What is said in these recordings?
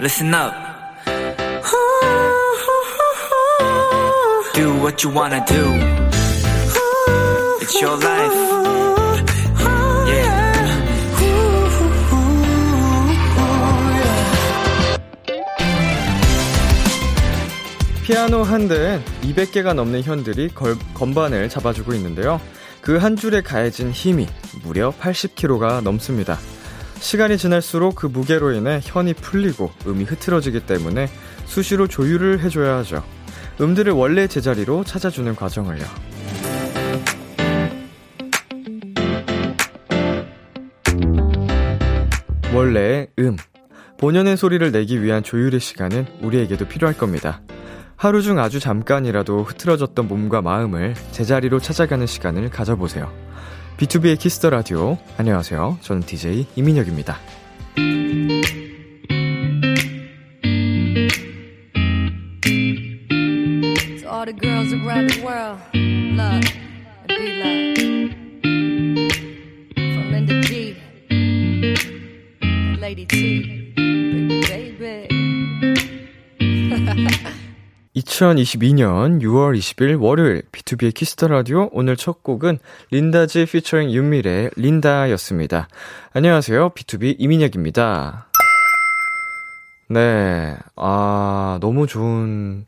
listen up. Do what you wanna do. It's your life. 피아노 한 대엔 200개가 넘는 현들이 걸, 건반을 잡아주고 있는데요. 그 한 줄에 가해진 힘이 무려 80kg가 넘습니다. 시간이 지날수록 그 무게로 인해 현이 풀리고 음이 흐트러지기 때문에 수시로 조율을 해줘야 하죠. 음들을 원래 제자리로 찾아주는 과정을요. 원래의 음. 본연의 소리를 내기 위한 조율의 시간은 우리에게도 필요할 겁니다. 하루 중 아주 잠깐이라도 흐트러졌던 몸과 마음을 제자리로 찾아가는 시간을 가져보세요. B2B의 키스터 라디오. 안녕하세요. 저는 DJ 이민혁입니다. 2022년 6월 20일 월요일 B2B의 키스터 라디오 오늘 첫 곡은 린다지 피처링 윤미래의 린다였습니다. 안녕하세요. B2B 이민혁입니다. 네. 아, 너무 좋은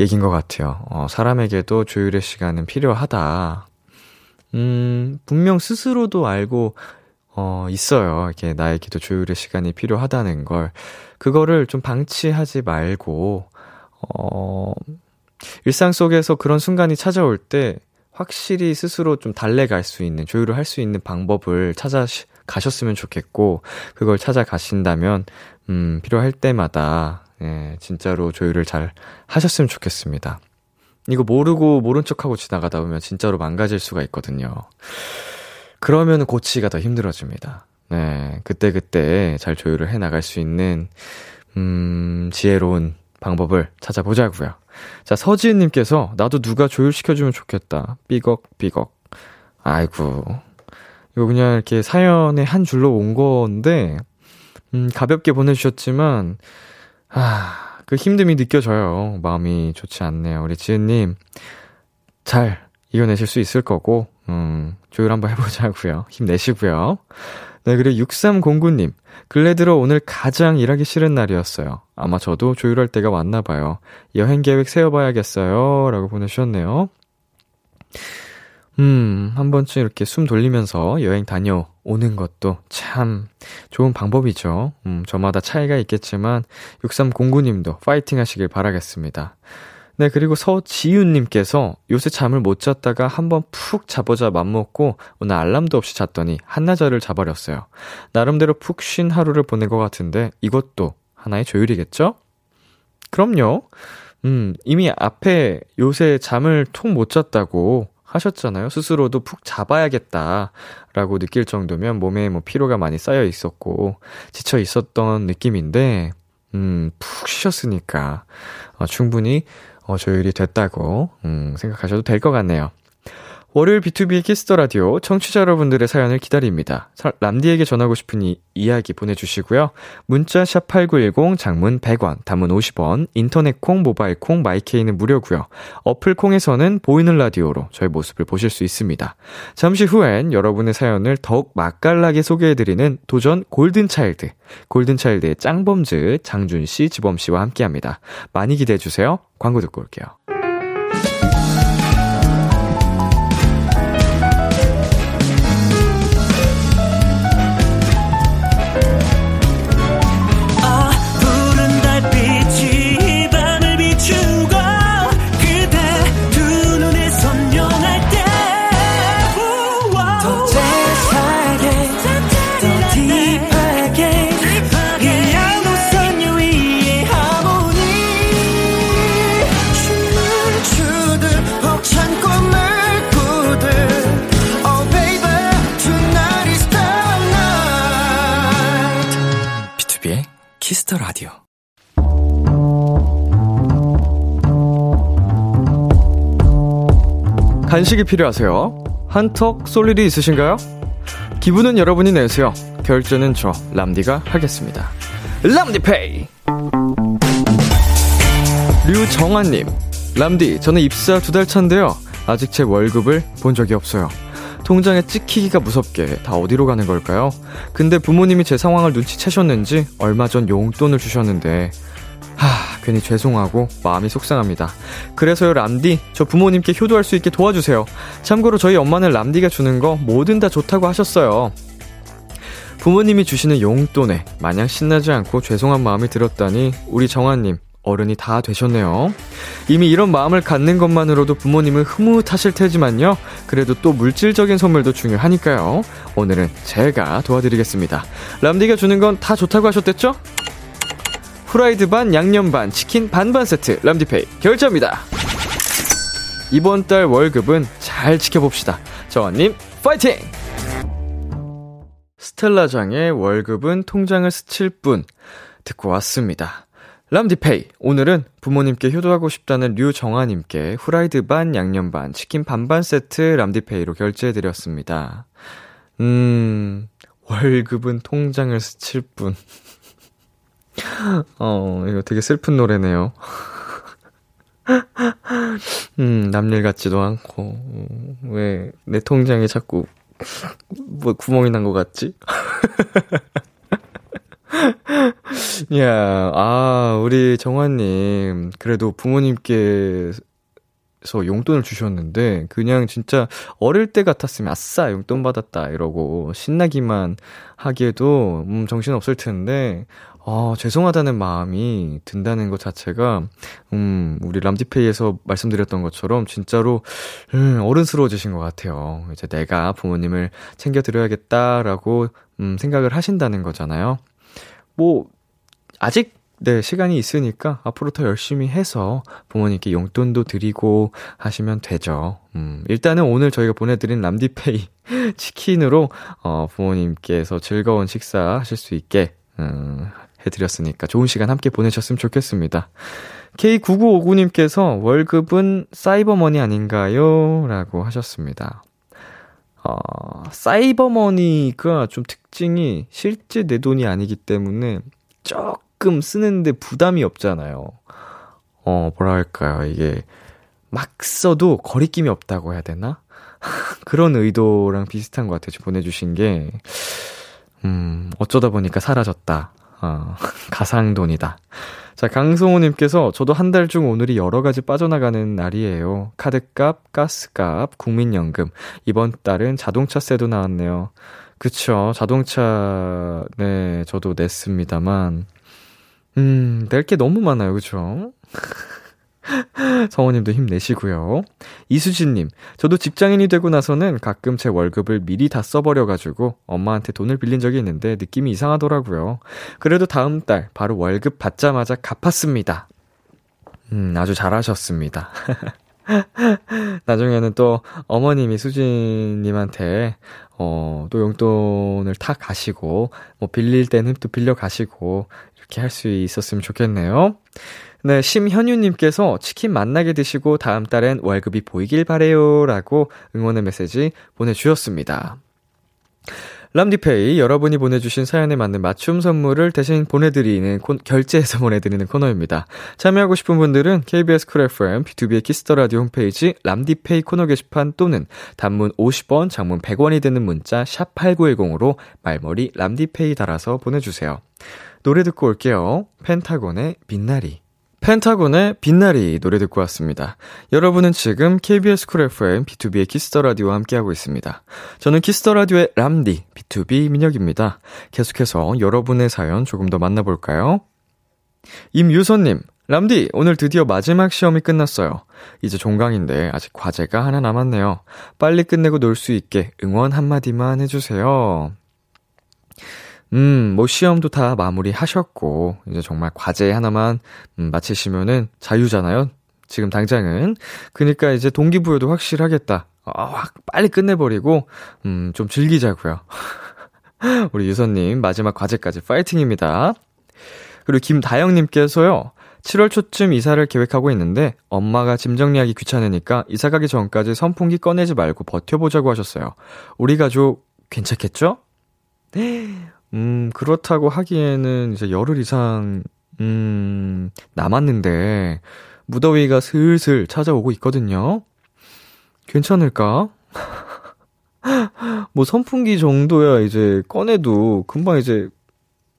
얘기인 것 같아요. 어, 사람에게도 조율의 시간은 필요하다. 음, 분명 스스로도 알고, 어, 있어요. 이렇게 나에게도 조율의 시간이 필요하다는 걸. 그거를 좀 방치하지 말고, 어, 일상 속에서 그런 순간이 찾아올 때 확실히 스스로 좀 달래갈 수 있는, 조율을 할 수 있는 방법을 찾아 가셨으면 좋겠고, 그걸 찾아가신다면, 음, 필요할 때마다, 예, 진짜로 조율을 잘 하셨으면 좋겠습니다. 이거 모르고 모른 척하고 지나가다 보면 진짜로 망가질 수가 있거든요. 그러면 고치기가 더 힘들어집니다. 네, 그때그때 잘 조율을 해 나갈 수 있는, 음, 지혜로운 방법을 찾아보자고요. 자, 서지은 님께서 나도 누가 조율시켜 주면 좋겠다. 삐걱, 삐걱. 아이고. 이거 그냥 이렇게 사연의 한 줄로 온 건데, 음, 가볍게 보내 주셨지만, 아, 그 힘듦이 느껴져요. 마음이 좋지 않네요. 우리 지은 님, 잘 이겨내실 수 있을 거고, 음, 조율 한번 해보자고요. 힘내시고요. 네, 그리고 6309님, 근래 들어 오늘 가장 일하기 싫은 날이었어요. 아마 저도 조율할 때가 왔나 봐요. 여행 계획 세워봐야겠어요. 라고 보내주셨네요. 음, 한 번쯤 이렇게 숨 돌리면서 여행 다녀오는 것도 참 좋은 방법이죠. 음, 저마다 차이가 있겠지만, 6309님도 파이팅 하시길 바라겠습니다. 네, 그리고 서지윤님께서 요새 잠을 못 잤다가 한번 푹 자보자 맘먹고 오늘 알람도 없이 잤더니 한나절을 자버렸어요. 나름대로 푹 쉰 하루를 보낸 것 같은데 이것도 하나의 조율이겠죠? 그럼요. 음, 이미 앞에 요새 잠을 통 못 잤다고 하셨잖아요. 스스로도 푹 자봐야겠다라고 느낄 정도면 몸에 뭐 피로가 많이 쌓여 있었고 지쳐 있었던 느낌인데 음, 푹 쉬셨으니까 어, 충분히 어, 조율이 됐다고 음, 생각하셔도 될 것 같네요. 월요일 B2B 키스터 라디오 청취자 여러분들의 사연을 기다립니다. 람디에게 전하고 싶은 이, 이야기 보내주시고요. 문자 샵 #8910 장문 100원, 단문 50원, 인터넷 콩, 모바일 콩, my K는 무료고요. 어플 콩에서는 보이는 라디오로 저희 모습을 보실 수 있습니다. 잠시 후엔 여러분의 사연을 더욱 맛깔나게 소개해드리는 도전 Golden Child, Golden Child의 짱범즈 장준 씨, 지범 씨와 함께합니다. 많이 기대해 주세요. 광고 듣고 올게요. Kiss the Radio. 간식이 필요하세요? 한턱 쏠 일이 있으신가요? 기분은 여러분이 내세요. 결제는 저 람디가 하겠습니다. 람디페이. 류정아님, 람디, 저는 입사 두 달 차인데요. 아직 제 월급을 본 적이 없어요. 통장에 찍히기가 무섭게 다 어디로 가는 걸까요? 근데 부모님이 제 상황을 눈치채셨는지 얼마 전 용돈을 주셨는데 하, 괜히 죄송하고 마음이 속상합니다. 그래서요, 람디, 저 부모님께 효도할 수 있게 도와주세요. 참고로 저희 엄마는 람디가 주는 거 뭐든 다 좋다고 하셨어요. 부모님이 주시는 용돈에 마냥 신나지 않고 죄송한 마음이 들었다니 우리 정아님 어른이 다 되셨네요. 이미 이런 마음을 갖는 것만으로도 부모님은 흐뭇하실 테지만요. 그래도 또 물질적인 선물도 중요하니까요. 오늘은 제가 도와드리겠습니다. 람디가 주는 건 다 좋다고 하셨댔죠? 후라이드 반, 양념 반, 치킨 반반 세트 람디페이 결제합니다. 이번 달 월급은 잘 지켜봅시다. 정원님 파이팅! 스텔라장의 월급은 통장을 스칠 뿐 듣고 왔습니다. 람디페이 오늘은 부모님께 효도하고 싶다는 류정아님께 후라이드 반, 양념 반, 치킨 반반 세트 람디페이로 결제해드렸습니다. 음, 월급은 통장을 스칠 뿐. 어, 이거 되게 슬픈 노래네요. 음, 남일 같지도 않고, 왜, 내 통장에 자꾸, 뭐, 구멍이 난 것 같지? 야, 아, 우리 정화님, 그래도 부모님께서 용돈을 주셨는데, 그냥 진짜 어릴 때 같았으면, 아싸, 용돈 받았다, 이러고, 신나기만 하기에도, 음, 정신 없을 텐데, 아, 죄송하다는 마음이 든다는 것 자체가, 음, 우리 람디페이에서 말씀드렸던 것처럼 진짜로, 음, 어른스러워지신 것 같아요. 이제 내가 부모님을 챙겨드려야겠다라고, 음, 생각을 하신다는 거잖아요. 뭐, 아직, 네, 시간이 있으니까 앞으로 더 열심히 해서 부모님께 용돈도 드리고 하시면 되죠. 음, 일단은 오늘 저희가 보내드린 람디페이 치킨으로, 어, 부모님께서 즐거운 식사 하실 수 있게, 음, 해드렸으니까 좋은 시간 함께 보내셨으면 좋겠습니다. K9959님께서 월급은 사이버머니 아닌가요? 라고 하셨습니다. 어, 사이버머니가 좀 특징이 실제 내 돈이 아니기 때문에 조금 쓰는데 부담이 없잖아요. 어, 뭐랄까요. 이게 막 써도 거리낌이 없다고 해야 되나? 그런 의도랑 비슷한 것 같아요. 보내주신 게. 음, 어쩌다 보니까 사라졌다. 어, 가상돈이다. 자, 강성호님께서 저도 한 달 중 오늘이 여러 가지 빠져나가는 날이에요. 카드값, 가스값, 국민연금. 이번 달은 자동차 세도 나왔네요. 그쵸. 자동차, 네, 저도 냈습니다만. 음, 낼 게 너무 많아요. 그쵸? 성호님도 힘내시고요. 이수진님, 저도 직장인이 되고 나서는 가끔 제 월급을 미리 다 써버려가지고 엄마한테 돈을 빌린 적이 있는데 느낌이 이상하더라고요. 그래도 다음 달 바로 월급 받자마자 갚았습니다. 음, 아주 잘하셨습니다. 나중에는 또 어머님이 수진님한테 어, 또 용돈을 타 가시고, 뭐 빌릴 때는 또 빌려 가시고, 이렇게 할 수 있었으면 좋겠네요. 네, 심현유님께서 치킨 맛나게 드시고 다음 달엔 월급이 보이길 바래요 라고 응원의 메시지 보내주셨습니다. 람디페이 여러분이 보내주신 사연에 맞는 맞춤 선물을 대신 보내드리는 코, 결제해서 보내드리는 코너입니다. 참여하고 싶은 분들은 KBS 쿨 FM B2B의 키스터 라디오 홈페이지 람디페이 코너 게시판 또는 단문 50원, 장문 100원이 되는 문자 샵 #8910으로 말머리 람디페이 달아서 보내주세요. 노래 듣고 올게요. 펜타곤의 빛나리. 펜타곤의 빛나리 노래 듣고 왔습니다. 여러분은 지금 KBS 쿨 FM B2B의 키스터 라디오와 함께하고 있습니다. 저는 키스터 라디오의 람디 B2B 민혁입니다. 계속해서 여러분의 사연 조금 더 만나볼까요? 임유선님, 람디, 오늘 드디어 마지막 시험이 끝났어요. 이제 종강인데 아직 과제가 하나 남았네요. 빨리 끝내고 놀 수 있게 응원 한마디만 해주세요. 음, 뭐 시험도 다 마무리 하셨고, 이제 정말 과제 하나만 음, 마치시면은 자유잖아요? 지금 당장은. 그니까 이제 동기부여도 확실하겠다. 아, 확 빨리 끝내버리고, 음, 좀 즐기자고요. 우리 유선님, 마지막 과제까지 파이팅입니다. 그리고 김다영님께서요, 7월 초쯤 이사를 계획하고 있는데, 엄마가 짐 정리하기 귀찮으니까 이사 가기 전까지 선풍기 꺼내지 말고 버텨보자고 하셨어요. 우리 가족 괜찮겠죠? 음, 그렇다고 하기에는 이제 열흘 이상, 음, 남았는데, 무더위가 슬슬 찾아오고 있거든요. 괜찮을까? 뭐 선풍기 정도야 이제 꺼내도 금방 이제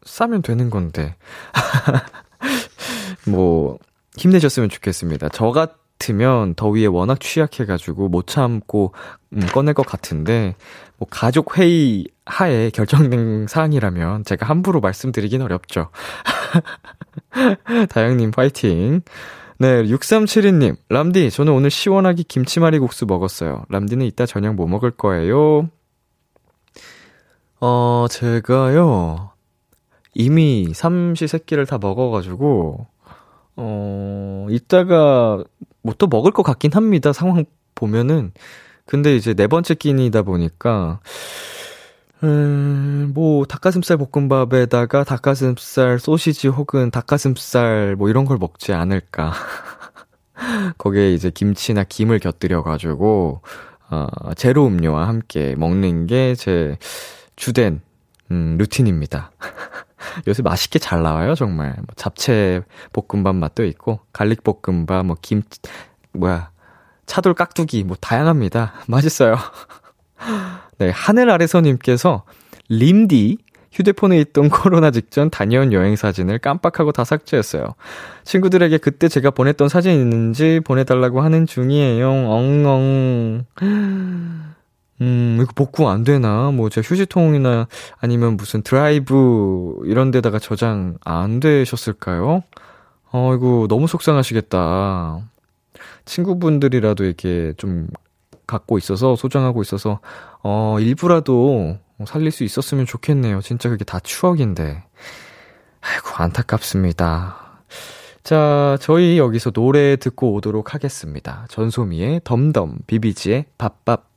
싸면 되는 건데. 뭐, 힘내셨으면 좋겠습니다. 저 같 으면 더위에 워낙 취약해가지고 못 참고, 음, 꺼낼 것 같은데, 뭐, 가족 회의 하에 결정된 사항이라면 제가 함부로 말씀드리긴 어렵죠. 다영님 파이팅. 네, 6372님, 람디, 저는 오늘 시원하게 김치말이 국수 먹었어요. 람디는 이따 저녁 뭐 먹을 거예요? 어, 제가요, 이미 삼시세끼를 다 먹어가지고, 어, 이따가 뭐 또 먹을 것 같긴 합니다. 상황 보면은. 근데 이제 네 번째 끼니다 보니까, 음, 뭐, 닭가슴살 볶음밥에다가 닭가슴살 소시지 혹은 닭가슴살 뭐 이런 걸 먹지 않을까. 거기에 이제 김치나 김을 곁들여가지고, 어, 제로 음료와 함께 먹는 게 제 주된, 음, 루틴입니다. 요새 맛있게 잘 나와요, 정말. 뭐 잡채 볶음밥 맛도 있고, garlic 볶음밥, 뭐 김, 뭐야, 차돌 깍두기, 뭐 다양합니다. 맛있어요. 네, 하늘 아래서님께서 람디 휴대폰에 있던 코로나 직전 다녀온 여행 사진을 깜빡하고 다 삭제했어요. 친구들에게 그때 제가 보냈던 사진 있는지 보내달라고 하는 중이에요. 엉엉. 음, 이거 복구 안 되나? 뭐, 제 휴지통이나 아니면 무슨 드라이브 이런 데다가 저장 안 되셨을까요? 어, 이거 너무 속상하시겠다. 친구분들이라도 이렇게 좀 갖고 있어서, 소장하고 있어서, 어, 일부라도 살릴 수 있었으면 좋겠네요. 진짜 그게 다 추억인데. 아이고, 안타깝습니다. 자, 저희 여기서 노래 듣고 오도록 하겠습니다. 전소미의 덤덤, 비비지의 밥밥.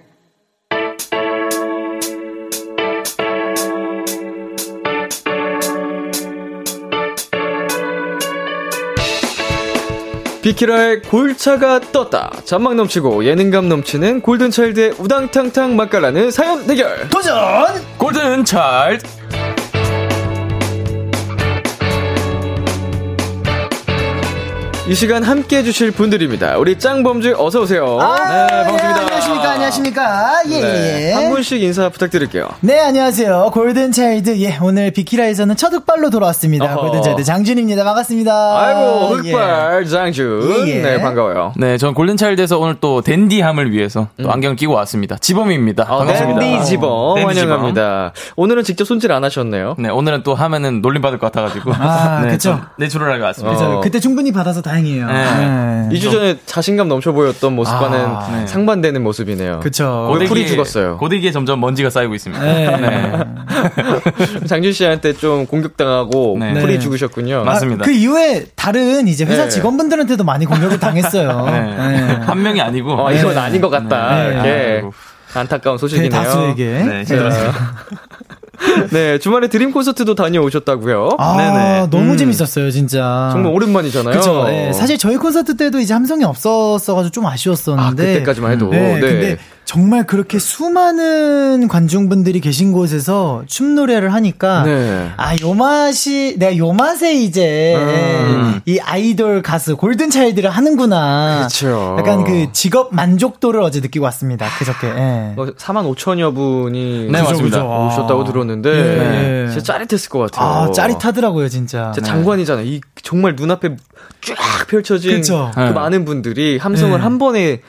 비키라의 골차가 떴다. 잔망 넘치고 예능감 넘치는 골든차일드의 우당탕탕 맛깔나는 사연 대결. 도전! 골든 차일드 이 시간 함께 해주실 분들입니다. 우리 짱범주 어서오세요. 아, 네, 반갑습니다. 예, 안녕하십니까, 안녕하십니까. 예, 네, 예. 한 분씩 인사 부탁드릴게요. 네, 안녕하세요. 골든차일드. 예, 오늘 비키라에서는 첫 흑발로 돌아왔습니다. 어허. 골든차일드 장준입니다. 반갑습니다. 아이고, 예. 흑발 장준. 예, 예. 네, 반가워요. 네, 전 골든차일드에서 오늘 또 댄디함을 위해서 또 안경 끼고 왔습니다. 지범입니다. 반갑습니다. 음. 아, 댄디 지범 댄디. 환영합니다. 오늘은 직접 손질 안 하셨네요. 네, 오늘은 또 하면은 놀림받을 것 같아가지고. 아, 네, 그쵸. 좀 내추럴하게 왔습니다. 그래서 어. 그때 충분히 받아서 다행이에요. 네. 2주 전에 자신감 넘쳐 보였던 모습과는 아, 네. 상반되는 모습 이네요. 그쵸. 고데기- 풀이 고데기에- 죽었어요. 고데기에 점점 먼지가 쌓이고 있습니다. 네. 네. 장준 씨한테 좀 공격당하고 네. 풀이 네. 죽으셨군요. 맞- 맞습니다. 그 이후에 다른 이제 회사 네. 직원분들한테도 많이 공격을 당했어요. 네. 네. 한 명이 아니고. 어, 이건 네. 아닌 것 같다. 네. 이렇게. 안타까운 소식이네요. 대다수에게. 네, 힘들었습니다. 네, 주말에 드림 콘서트도 다녀오셨다고요? 아, 네네. 너무 음. 재밌었어요, 진짜. 정말 오랜만이잖아요. 그쵸. 예, 사실 저희 콘서트 때도 이제 함성이 없었어가지고 좀 아쉬웠었는데. 아, 그때까지만 해도. 네, 네. 근데 정말 그렇게 수많은 관중분들이 계신 곳에서 춤 노래를 하니까. 네. 아, 요 맛이, 내가 요 맛에 이제 음. 이 아이돌 가수 골든 차일드를 하는구나. 그쵸. 약간 그 직업 만족도를 어제 느끼고 왔습니다. 그저께. 예. 뭐 4만 5천여 분이 네, 맞습니다. 그죠. 오셨다고 들었는데 예. 진짜 짜릿했을 것 같아요. 아, 짜릿하더라고요, 진짜. 진짜 장관이잖아요. 이 정말 눈앞에 쫙 펼쳐진 그쵸. 그 네. 많은 분들이 함성을 네. 한 번에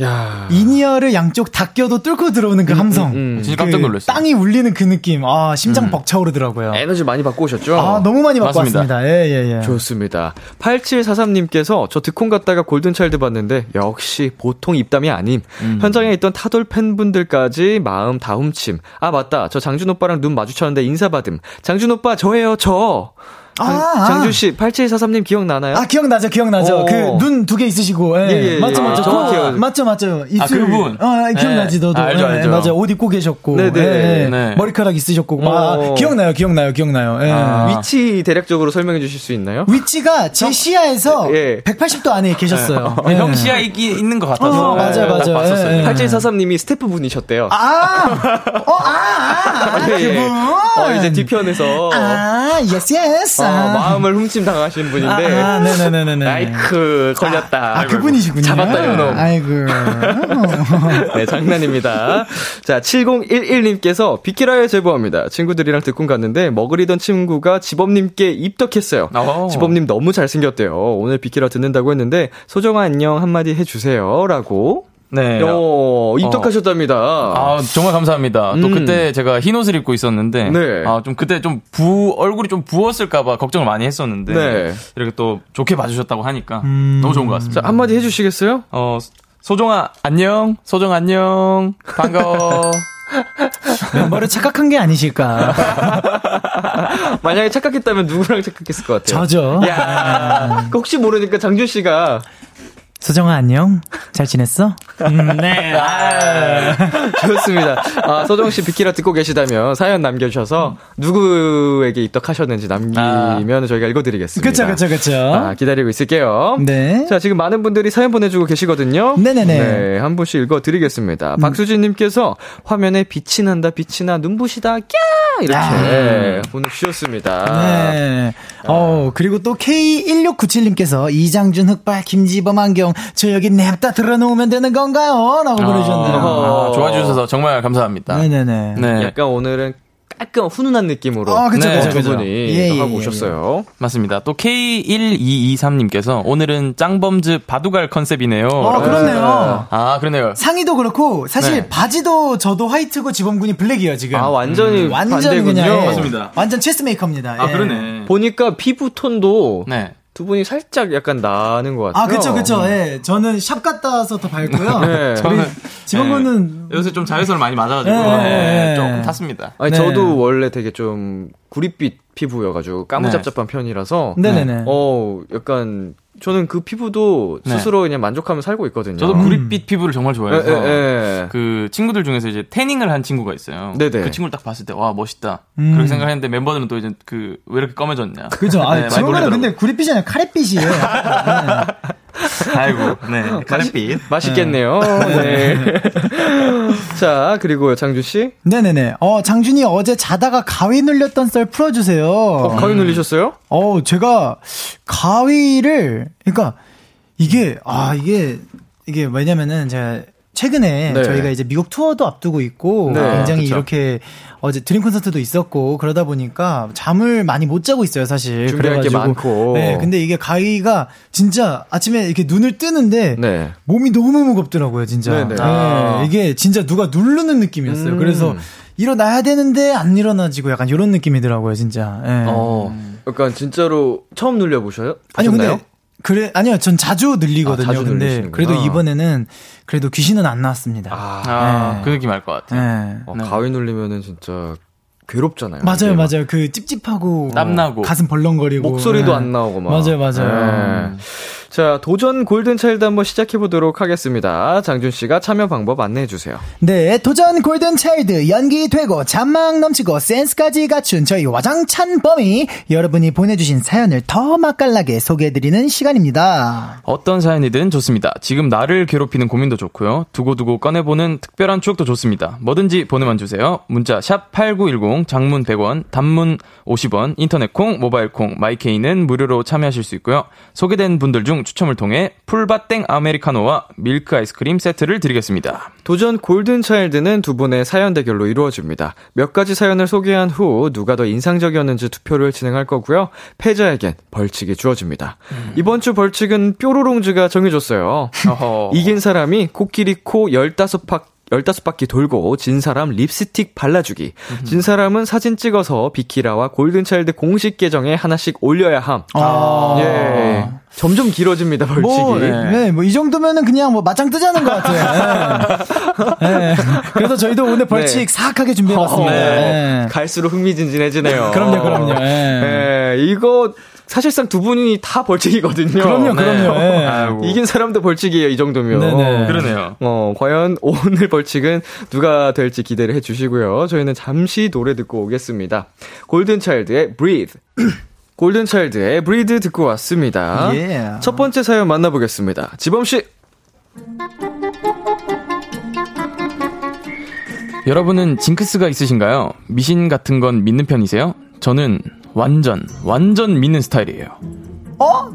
야 이니어를 양쪽 다 껴도 뚫고 들어오는 그 함성. 음. 진짜 깜짝 그 놀랐어요. 땅이 울리는 그 느낌. 아, 심장 벅차오르더라고요. 에너지 많이 받고 오셨죠? 아, 너무 많이 받고 맞습니다. 왔습니다. 예, 예, 예. 좋습니다. 8743님께서 저 득콩 갔다가 골든차일드 봤는데 역시 보통 입담이 아님. 음. 현장에 있던 타돌 팬분들까지 마음 다훔침. 아 맞다. 저 장준 오빠랑 눈 마주쳤는데 인사받음. 장준 오빠 저예요 저. 아, 아. 장준 씨, 8743님 기억나나요? 아, 기억나죠, 기억나죠. 어. 그눈 두 개 있으시고, 예. 예, 예, 맞죠, 예. 맞죠. 정확해요. 코, 맞죠, 맞죠. 입술. 그분. 어, 기억나지, 네. 너도. 알죠, 예, 알죠. 맞아요. 옷 입고 계셨고. 네네. 예, 예. 네. 머리카락 있으셨고. 아, 어. 기억나요, 기억나요, 기억나요. 예. 아. 위치 대략적으로 설명해 주실 수 있나요? 위치가 제 시야에서 예. 180도 안에 계셨어요. 어, 예. 형 시야 있기 있는 것 같아서 어, 맞아요, 네, 맞아요. 딱 봤었어요. 예, 예. 8743님이 스태프분이셨대요. 아! 어, 아, 아, 아, 예, 예. 그분. 어, 이제 뒤편에서 아, yes, yes. 어, 아. 마음을 훔침 당하신 분인데. 아, 아, 네네네네. 아이쿠, 걸렸다. 아, 그분이시군요. 잡았다, 요놈. 아이고. 네, 장난입니다. 자, 7011님께서 비키라에 제보합니다. 친구들이랑 듣고 갔는데 먹으리던 친구가 지범님께 입덕했어요. 어. 지범님 너무 잘생겼대요. 오늘 비키라 듣는다고 했는데 소정아 안녕 한마디 해주세요. 라고. 네. 어, 입덕하셨답니다. 아, 정말 감사합니다. 또 음. 그때 제가 흰 옷을 입고 있었는데, 네. 아, 좀 그때 좀 부, 얼굴이 좀 부었을까봐 걱정을 많이 했었는데, 네. 이렇게 또 좋게 봐주셨다고 하니까 음. 너무 좋은 것 같습니다. 자, 한마디 해주시겠어요? 어, 소정아, 안녕. 소정 안녕. 반가워. 멤버를 착각한 게 아니실까. 만약에 착각했다면 누구랑 착각했을 것 같아요? 저죠. 야, 그 혹시 모르니까 장준 씨가 소정아 안녕. 잘 지냈어? 음, 네. 아. 좋습니다. 아, 소정 씨 비키라 듣고 계시다면 사연 남겨주셔서 누구에게 입덕하셨는지 남기면 저희가 읽어드리겠습니다. 그쵸, 그쵸, 그쵸. 아, 기다리고 있을게요. 네. 자, 지금 많은 분들이 사연 보내주고 계시거든요. 네네네. 음. 네, 한 분씩 읽어드리겠습니다. 박수진님께서 화면에 빛이 난다, 빛이 나, 눈부시다, 꺄! 이렇게 보내주셨습니다. 아. 네. 어, 그리고 또 K1697님께서 이장준 흑발 김지범 안경 저 여기 냅다 들어놓으면 되는 건가요? 라고 보내주셨네요. 어허. 아, 좋아해 주셔서 정말 감사합니다. 네네네. 네. 약간 오늘은 깔끔 훈훈한 느낌으로 어, 그쵸, 네, 그쵸, 두 그쵸. 분이 예, 예, 하고 예, 오셨어요. 맞습니다. 또 K1223님께서 오늘은 짱범즈 바둑알 컨셉이네요. 어, 라고 그렇네요. 아, 그러네요. 상의도 그렇고 사실 네. 바지도 저도 화이트고 지범군이 블랙이에요 지금. 아, 완전히 음, 완전 반대군요. 그냥 예. 맞습니다. 완전 체스 메이커입니다. 아, 예. 그러네. 보니까 피부 톤도 네. 두 분이 살짝 약간 나는 것 같아요. 아, 그쵸, 그쵸. 예. 저는 샵 갔다 와서 더 밝고요. 네. 우리 지범군은 네. 요새 좀 자외선을 많이 맞아가지고 네, 네, 네. 조금 탔습니다. 아니 네. 저도 원래 되게 좀 구릿빛 피부여가지고 까무잡잡한 편이라서 네네네. 어 약간 저는 그 피부도 네. 스스로 그냥 만족하며 살고 있거든요. 저도 구릿빛 피부를 정말 예, 좋아해서 예, 예. 그 친구들 중에서 이제 태닝을 한 친구가 있어요. 네네. 그 친구를 딱 봤을 때 와 멋있다 음. 그렇게 생각했는데 멤버들은 또 이제 그 왜 이렇게 검해졌냐. 그죠. 아, 네, 놀리더라고요. 근데 구릿빛이 아니라 카레빛이에요. 아이고 네 카레빛. 맛있겠네요. 네. 자 그리고 장준 씨, 네네네. 어, 장준이 어제 자다가 가위 눌렸던 썰 풀어주세요. 어, 가위 눌리셨어요? 어, 제가 가위를, 그러니까 이게, 아, 이게, 이게 왜냐면은 제가 최근에 네. 저희가 이제 미국 투어도 앞두고 있고 네, 굉장히 그쵸. 이렇게 어제 드림 콘서트도 있었고 그러다 보니까 잠을 많이 못 자고 있어요 사실 준비할 게 그래가지고. 많고. 네 근데 이게 가위가 진짜 아침에 이렇게 눈을 뜨는데 네. 몸이 너무 무겁더라고요 진짜 네네. 네, 아. 이게 진짜 누가 누르는 느낌이었어요 음. 그래서 일어나야 되는데 안 일어나지고 약간 이런 느낌이더라고요 진짜 네. 어, 약간 진짜로 처음 눌려 보셔요? 아니 보셨나요? 근데 그래 아니요 전 자주 늘리거든요. 아, 자주 근데 늘리시는구나. 그래도 이번에는 그래도 귀신은 안 나왔습니다. 아, 아, 네. 그 느낌 알 것 같아요. 네. 어, 네. 가위 눌리면은 진짜 괴롭잖아요. 맞아요, 맞아요. 그 찝찝하고 땀 나고. 가슴 벌렁거리고 목소리도 네. 안 나오고 막. 맞아요, 맞아요. 네. 자, 도전 골든차일드 한번 시작해보도록 하겠습니다. 장준 씨가 참여 방법 안내해주세요. 네, 도전 골든 차일드 연기 되고 잔망 넘치고 센스까지 갖춘 저희 와장찬 범이 여러분이 보내주신 사연을 더 맛깔나게 소개해드리는 시간입니다. 어떤 사연이든 좋습니다. 지금 나를 괴롭히는 고민도 좋고요. 두고두고 꺼내보는 특별한 추억도 좋습니다. 뭐든지 보내만 주세요. 문자 샵 8910, 장문 100원, 단문 50원, 인터넷 콩, 모바일 콩, 마이케이는 무료로 참여하실 수 있고요. 소개된 분들 중 추첨을 통해 풀바땡 아메리카노와 밀크 아이스크림 세트를 드리겠습니다. 도전 골든차일드는 두 분의 사연 대결로 이루어집니다. 몇 가지 사연을 소개한 후 누가 더 인상적이었는지 투표를 진행할 거고요. 패자에겐 벌칙이 주어집니다. 이번 주 벌칙은 뾰로롱즈가 정해줬어요. 이긴 사람이 코끼리 코 15팍 15바퀴 돌고 진 사람 립스틱 발라주기. 진 사람은 사진 찍어서 비키라와 골든차일드 공식 계정에 하나씩 올려야 함. 아. 예. 점점 길어집니다, 벌칙이. 뭐, 네, 뭐, 이 정도면은 그냥 뭐, 맞짱 뜨자는 것 같아요. 예. 예. 그래서 저희도 오늘 벌칙 네. 사악하게 준비해봤습니다. 네. 예. 갈수록 흥미진진해지네요. 그럼요, 그럼요. 예, 예. 이거 사실상 두 분이 다 벌칙이거든요. 그럼요, 그럼요. 예. 아이고. 이긴 사람도 벌칙이에요, 이 정도면. 네네. 그러네요. 어, 과연 오늘 벌칙은 누가 될지 기대를 해주시고요. 저희는 잠시 노래 듣고 오겠습니다. 골든차일드의 Breathe. 골든차일드의 Breathe 듣고 왔습니다. 예. 첫 번째 사연 만나보겠습니다. 지범씨. 여러분은 징크스가 있으신가요? 미신 같은 건 믿는 편이세요? 저는 완전, 완전 믿는 스타일이에요. 어?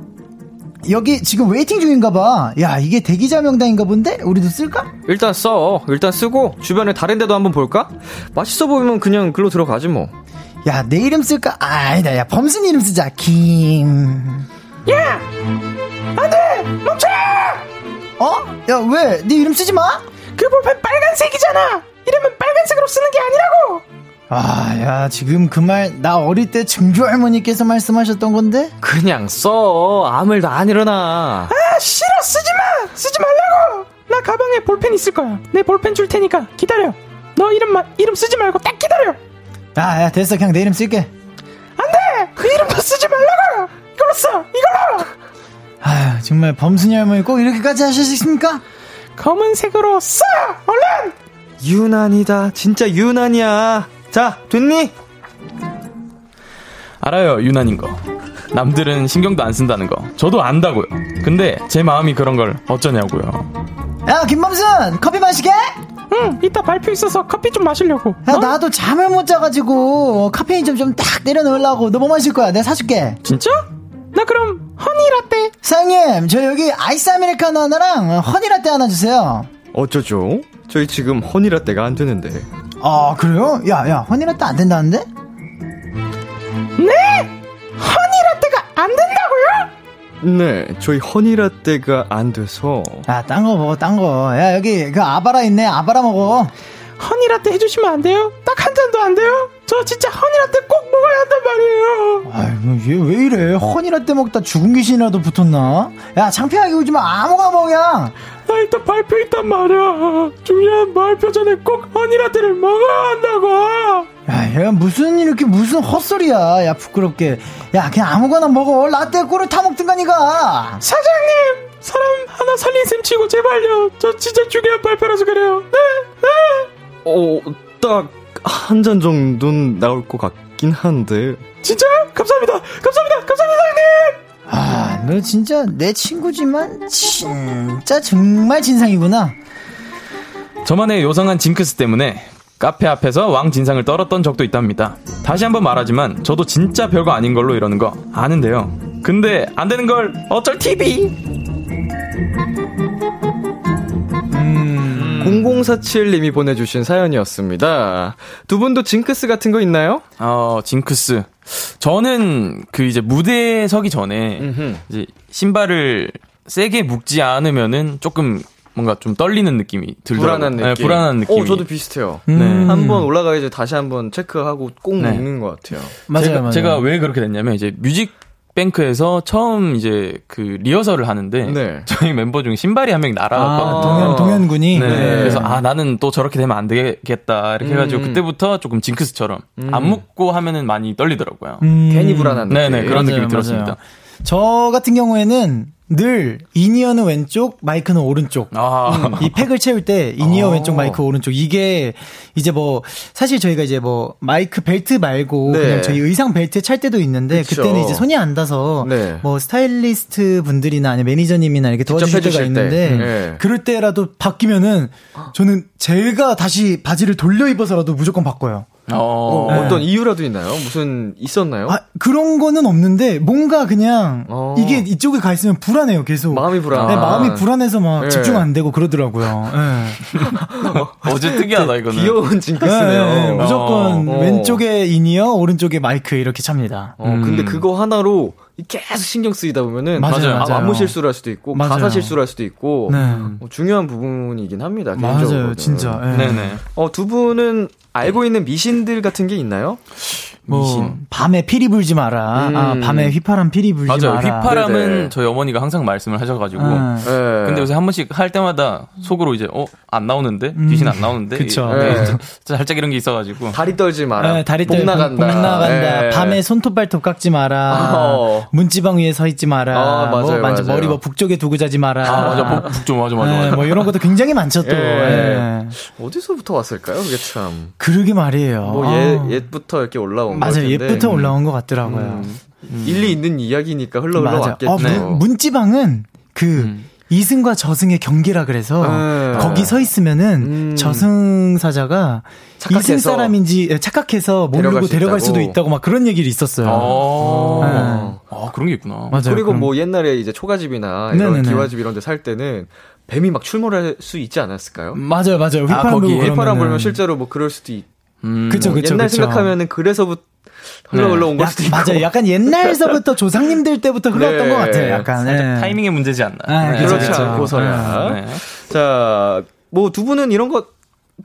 여기 지금 waiting 중인가 봐. 야, 이게 대기자 명단인가 본데? 우리도 쓸까? 일단 써. 일단 쓰고 주변에 다른 데도 한번 볼까? 맛있어 보이면 그냥 글로 들어가지 뭐. 야, 내 이름 쓸까? 아, 아니다. 야, 범순 이름 쓰자. 김. 야! 안 돼! 멈춰! 어? 야, 왜? 네 이름 쓰지 마? 그 볼펜 빨간색이잖아! 이름은 빨간색으로 쓰는 게 아니라고! 아, 야, 지금 그 말, 나 어릴 때 증조 할머니께서 말씀하셨던 건데? 그냥 써. 아무 일도 안 일어나. 아 싫어 쓰지 마 쓰지 말라고 나 가방에 볼펜 있을 거야 내 볼펜 줄 테니까 기다려 너 이름만 이름 쓰지 말고 딱 기다려 야, 야, 됐어. 그냥 내 이름 쓸게. 안 돼 그 이름도 쓰지 말라고 이걸로 써 이걸로 아휴, 정말 범순이 할머니 꼭 이렇게까지 하셨습니까? 검은색으로 써 얼른 유난이다. 진짜 유난이야. 자, 됐니? 알아요, 유난인 거. 남들은 신경도 안 쓴다는 거. 저도 안다고요. 근데 제 마음이 그런 걸 어쩌냐고요. 야, 김범순! 커피 마시게? 응 이따 발표 있어서 커피 좀 마시려고 야, 어? 나도 잠을 못 자가지고 카페인 좀 좀 딱 내려놓으려고. 너 뭐 마실 거야? 내가 사줄게. 진짜? 나 그럼 허니 라떼 사장님, 저 여기 아이스 아메리카노 하나랑 허니라떼 하나 주세요. 어쩌죠? 저희 지금 허니라떼가 안 되는데. 아, 그래요? 야, 야, 허니라떼 안 된다는데? 네 허니 라떼가 안 된다고요? 네, 저희 허니라떼가 안 돼서. 야, 딴거 먹어, 딴 거. 야, 여기 그 아바라 있네. 아바라 먹어. 허니 라떼 해주시면 안 돼요? 딱 한 잔도 안 돼요? 저 진짜 허니 라떼 꼭 먹어야 한단 말이에요 아유, 얘왜 이래? 허니라떼 먹다 죽은 귀신이라도 붙었나? 야, 창피하게 울지 마. 아무거나 먹냐? 나 이따 발표 있단 말이야. 중요한 발표 전에 꼭 허니라떼를 먹어야 한다고. 야, 얘가 무슨 이렇게 무슨 헛소리야. 야, 부끄럽게. 야, 그냥 아무거나 먹어. 라떼 꿀을 타 먹든가 니가. 사장님, 사람 하나 살린 셈 치고 제발요. 저 진짜 중요한 발표라서 그래요. 네, 네. 어, 딱 한 잔 정도는 나올 것 같긴 한데. 진짜 감사합니다. 감사합니다. 감사합니다, 사장님. 아, 너 진짜 내 친구지만 진짜 정말 진상이구나. 저만의 요상한 징크스 때문에 카페 앞에서 왕 진상을 떨었던 적도 있답니다. 다시 한번 말하지만 저도 진짜 별거 아닌 걸로 이러는 거 아는데요. 근데 안 되는 걸 어쩔 TV. 0047님이 보내주신 사연이었습니다. 두 분도 징크스 같은 거 있나요? 어, 징크스. 저는 그 이제 무대에 서기 전에. 이제 신발을 세게 묶지 않으면은 조금 뭔가 좀 떨리는 느낌이 들더라고요. 불안한 느낌. 네, 불안한 느낌. 어, 저도 비슷해요. 네. 한번 올라가기 전에 다시 한번 체크하고 꼭 네. 먹는 것 같아요. 맞아요, 제가, 맞아요. 제가 왜 그렇게 됐냐면 이제 뮤직 뱅크에서 처음 이제 그 리허설을 하는데 네. 저희 멤버 중에 신발이 한 명이 날아갔거든요. 아, 동현, 동현군이. 네. 네. 그래서 아 나는 또 저렇게 되면 안 되겠다 이렇게 해가지고 음. 그때부터 조금 징크스처럼 안 묶고 하면은 많이 떨리더라고요. 음, 괜히 불안한 느낌. 네네 그런 맞아요, 느낌이 들었습니다. 맞아요. 저 같은 경우에는 늘 인이어는 왼쪽, 마이크는 오른쪽. 아이 팩을 채울 때 in-ear 어. 왼쪽 마이크 오른쪽 이게 이제 뭐 사실 저희가 이제 뭐 마이크 벨트 말고 네. 그냥 저희 의상 벨트 찰 때도 있는데 그쵸. 그때는 이제 손이 안 닿아서 네. 뭐 스타일리스트 분들이나 아니면 매니저님이나 이렇게 도와주실 때가 때. 있는데 네. 그럴 때라도 바뀌면은 저는 제가 다시 바지를 돌려 입어서라도 무조건 바꿔요. 어, 어, 떤 이유라도 있나요? 무슨 있었나요? 아, 그런 거는 없는데 뭔가 그냥 어. 이게 이쪽에 가 있으면 불안해요 계속. 마음이 불안. 네, 마음이 불안해서 막 네. 집중 안 되고 그러더라고요. 네. 어, 되게 특이하다 이거는. 귀여운 징크스네요. 네, 네, 무조건 어. 왼쪽에 in-ear, 오른쪽에 마이크 이렇게 찹니다. 어, 근데 그거 하나로 계속 신경 쓰이다 보면은 맞아요, 아, 맞아요. 안무 실수를 할 수도 있고 맞아요. 가사 실수를 할 수도 있고 네. 뭐 중요한 부분이긴 합니다. 맞아요, 진짜. 예. 네네. 어, 두 분은 알고 있는 미신들 같은 게 있나요? 뭐 미신. 밤에 피리 불지 마라. 음. 아, 밤에 휘파람 피리 불지 맞아요. 마라. 휘파람은 네네. 저희 어머니가 항상 말씀을 하셔가지고. 아. 네. 근데 요새 한 번씩 할 때마다 속으로 이제 어 안 나오는데 귀신 안 나오는데 그쵸. 네, 네. 살짝 이런 게 있어가지고 다리 떨지 마라. 네, 다리 목떨 나간다. 목 나간다. 예. 밤에 손톱 발톱 깎지 마라. 어. 문지방 위에 서 있지 마라. 아, 맞아요, 뭐 맞아요. 머리 뭐 북쪽에 두고 자지 마라. 아 맞아 복- 북쪽 맞아 맞아 네, 맞아 뭐 이런 것도 굉장히 많죠 또. 예. 예. 어디서부터 왔을까요? 그게 참. 그러게 말이에요. 뭐 아. 옛, 옛부터 이렇게 올라온 거 맞아요. 같은데. 옛부터 올라온 것 같더라고요. 음. 일리 있는 이야기니까 흘러. 흘러왔겠죠. 어, 문, 문지방은 그 음. 이승과 저승의 경계라 그래서 네. 거기 서 있으면은 음. 저승사자가 이승 사람인지 예, 착각해서 모르고 수 데려갈 있다고. 수도 있다고 막 그런 얘기를 있었어요. 어. 아 그런 게 있구나 맞아요. 그리고 그럼- 뭐 옛날에 이제 초가집이나 이런 네네네. 기와집 이런 데 살 때는 뱀이 막 출몰할 수 있지 않았을까요? 맞아요, 맞아요. 휘파람 거기 불고 휘파람 불면 실제로 뭐 그럴 수도 있. 음. 그쵸, 뭐 그쵸, 옛날 그쵸. 생각하면은 그래서부터 흘러 네. 흘러 온걸 약- 수도 있고. 맞아요. 약간 옛날서부터 조상님들 때부터 흘렀던 네. 것 같아요. 약간 살짝 예. 타이밍의 문제지 않나 아, 네. 그렇지. 않고서야. 네. 자, 뭐 두 분은 이런 거잘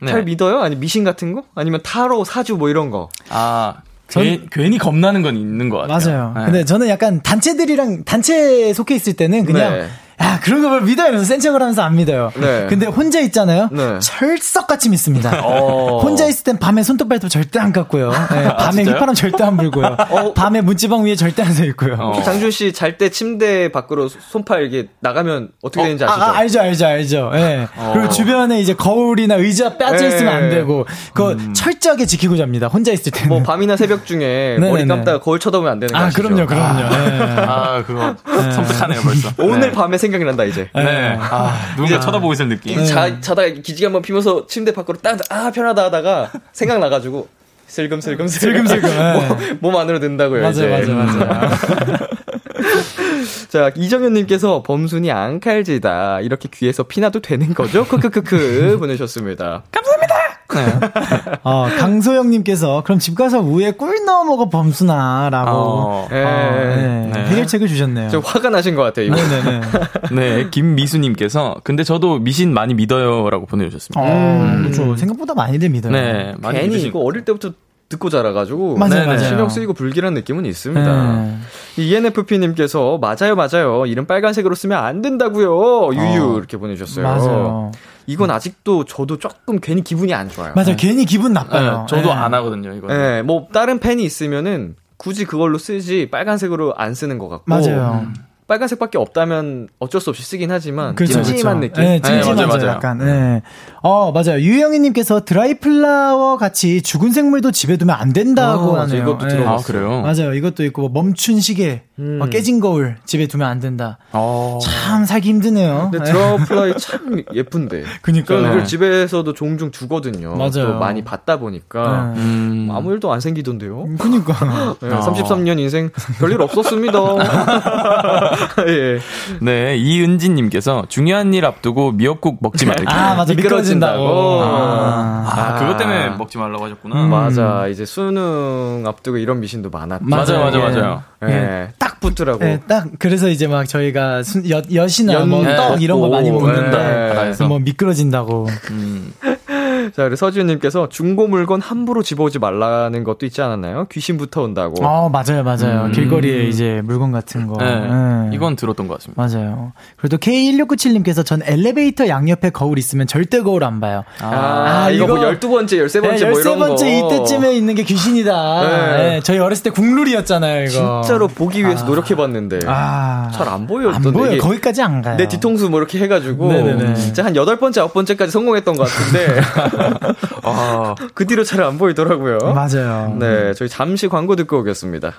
네. 믿어요? 아니 미신 같은 거? 아니면 타로, 사주 뭐 이런 거? 아 괜- 괜히 겁나는 건 있는 것 같아요 맞아요. 네. 근데 저는 약간 단체들이랑 단체에 속해 있을 때는 그냥 네. 야 그런 걸 믿어요 이러면서 센 척을 하면서 안 믿어요. 네. 근데 혼자 있잖아요. 네. 철석같이 믿습니다. 어. 혼자 있을 땐 밤에 손톱 발톱 절대 안 깎고요. 네, 밤에 진짜요? 휘파람 절대 안 불고요. 밤에 문지방 위에 절대 안 서 있고요. 어. 장준 씨 잘 때 침대 밖으로 손팔 이게 나가면 어떻게 되는지 아, 아시죠? 아, 알죠, 알죠, 알죠. 예. 어. 그리고 주변에 이제 거울이나 의자 빠져 예. 있으면 안 되고, 그거 철저하게 지키고 잡니다. 혼자 있을 때는. 뭐 밤이나 새벽 중에 네네네. 머리 감다가 거울 쳐다보면 안 되는 거 아, 아시죠? 그럼요, 그럼요. 예. 아 그거 섬뜩하네요 벌써 오늘 네. 밤에 생 각이 난다 이제. 네. 아, 누군가 쳐다보고 있을 느낌. 이 자, 자다가 기지개 한번 피면서 침대 밖으로 딱, 아, 편하다 하다가 생각나가지고 슬금슬금 슬금슬금, 예. 몸, 몸 안으로 든다고요. 맞아요, 이제. 맞아요, 맞아요. 자, 이정현님께서 범순이 앙칼지다. 이렇게 귀에서 피나도 되는 거죠? 크크크크 보내셨습니다. 어, 강소영님께서, 그럼 집 가서 우에 꿀 넣어 먹어, 범순아. 라고. 어, 예. 네, 네. 해결책을 주셨네요. 좀 화가 나신 것 같아요. 네네네. 네, 김미수님께서 근데 저도 미신 많이 믿어요라고 보내주셨습니다. 어, 그렇죠. 생각보다 많이들 믿어요. 네, 많이 괜히 믿으시- 이거 어릴 때부터 듣고 자라가지고. 맞아요, 네네. 맞아요. 신경 쓰이고 불길한 느낌은 있습니다. 네. 이 ENFP님께서 맞아요, 맞아요. 이름 빨간색으로 쓰면 안 된다고요. 유유 어. 이렇게 보내주셨어요. 맞아요. 이건 아직도 저도 조금 괜히 기분이 안 좋아요. 맞아요. 괜히 기분 네, 나빠요. 저도 네. 안 하거든요, 이거. 네, 뭐 다른 펜이 있으면은 굳이 그걸로 쓰지 빨간색으로 안 쓰는 것 같고. 맞아요. 빨간색밖에 없다면 어쩔 수 없이 쓰긴 하지만 그렇죠, 찜찜한 그렇죠. 느낌. 네, 찜찜하죠, 네, 맞아요, 맞아요. 약간. 네. 어, 맞아요. 유영희님께서 드라이플라워 같이 죽은 생물도 집에 두면 안 된다고 아. 하네요. 이것도 네. 들어봤어요. 아, 그래요? 맞아요. 이것도 있고 뭐 멈춘 시계, 음. 뭐 깨진 거울 집에 두면 안 된다. 어. 참 살기 힘드네요. 근데 네. 드라플라이 참 예쁜데. 그니까요. 저는 이걸 집에서도 종종 두거든요. 맞아요. 또 많이 봤다 보니까 네. 음. 아무 일도 안 생기던데요. 그니까. 네, 아. 33년 인생 별일 없었습니다. 예. 네, 이은진님께서 중요한 일 앞두고 미역국 먹지 말기. 아, 맞아. 미끄러진다고. 미끄러진다고. 아, 아. 그것 때문에 먹지 말라고 하셨구나. 음. 맞아. 이제 수능 앞두고 이런 미신도 많았죠. 맞아요, 맞아요, 예. 맞아요. 예. 딱 붙더라고. 네, 딱 그래서 이제 막 저희가 순, 엿, 엿이나 연 뭐 네. 떡 이런 거 많이 오, 먹는데 네. 뭐 미끄러진다고. 음. 자, 그리고 서지훈님께서 중고 물건 함부로 집어오지 말라는 것도 있지 않았나요? 귀신부터 온다고. 어 맞아요 맞아요 음. 길거리에 이제 물건 같은 거. 네, 네. 이건 들었던 것 같습니다. 맞아요. 또 K1697님께서 전 엘리베이터 양옆에 거울 있으면 절대 거울 안 봐요. 아, 아, 이거, 뭐 이거- 12번째, 13번째 네, 뭐 이런 거. 13번째 이때쯤에 있는 게 귀신이다. 네. 네, 저희 어렸을 때 국룰이었잖아요, 이거. 진짜로 보기 위해서 노력해봤는데. 아. 잘 안 보였던 안 보여. 거기까지 안 가요. 내 뒤통수 뭐 이렇게 해가지고. 네네네. 진짜 한 8번째, 9번째까지 성공했던 것 같은데. 아, 그 뒤로 잘 안 보이더라고요. 맞아요. 네, 저희 잠시 광고 듣고 오겠습니다.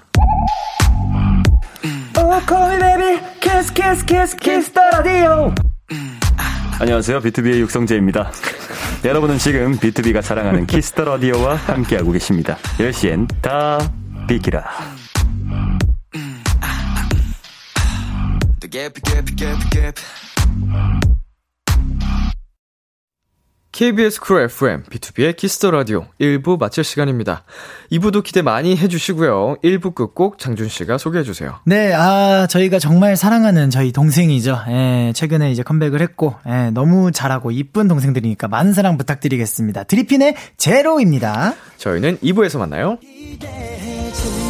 안녕하세요. BTOB의 육성재입니다. 여러분은 지금 BTOB가 자랑하는 Kiss the Radio와 함께하고 계십니다. 10시엔 다 비키라. KBS 쿨 FM, B2B의 키스터 라디오 1부 마칠 시간입니다. 2부도 기대 많이 해주시고요. 1부 끝곡 장준씨가 소개해주세요. 네, 아, 저희가 정말 사랑하는 저희 동생이죠. 예, 최근에 이제 컴백을 했고, 예, 너무 잘하고 이쁜 동생들이니까 많은 사랑 부탁드리겠습니다. DRIPPIN의 제로입니다. 저희는 2부에서 만나요. 즐겨듣던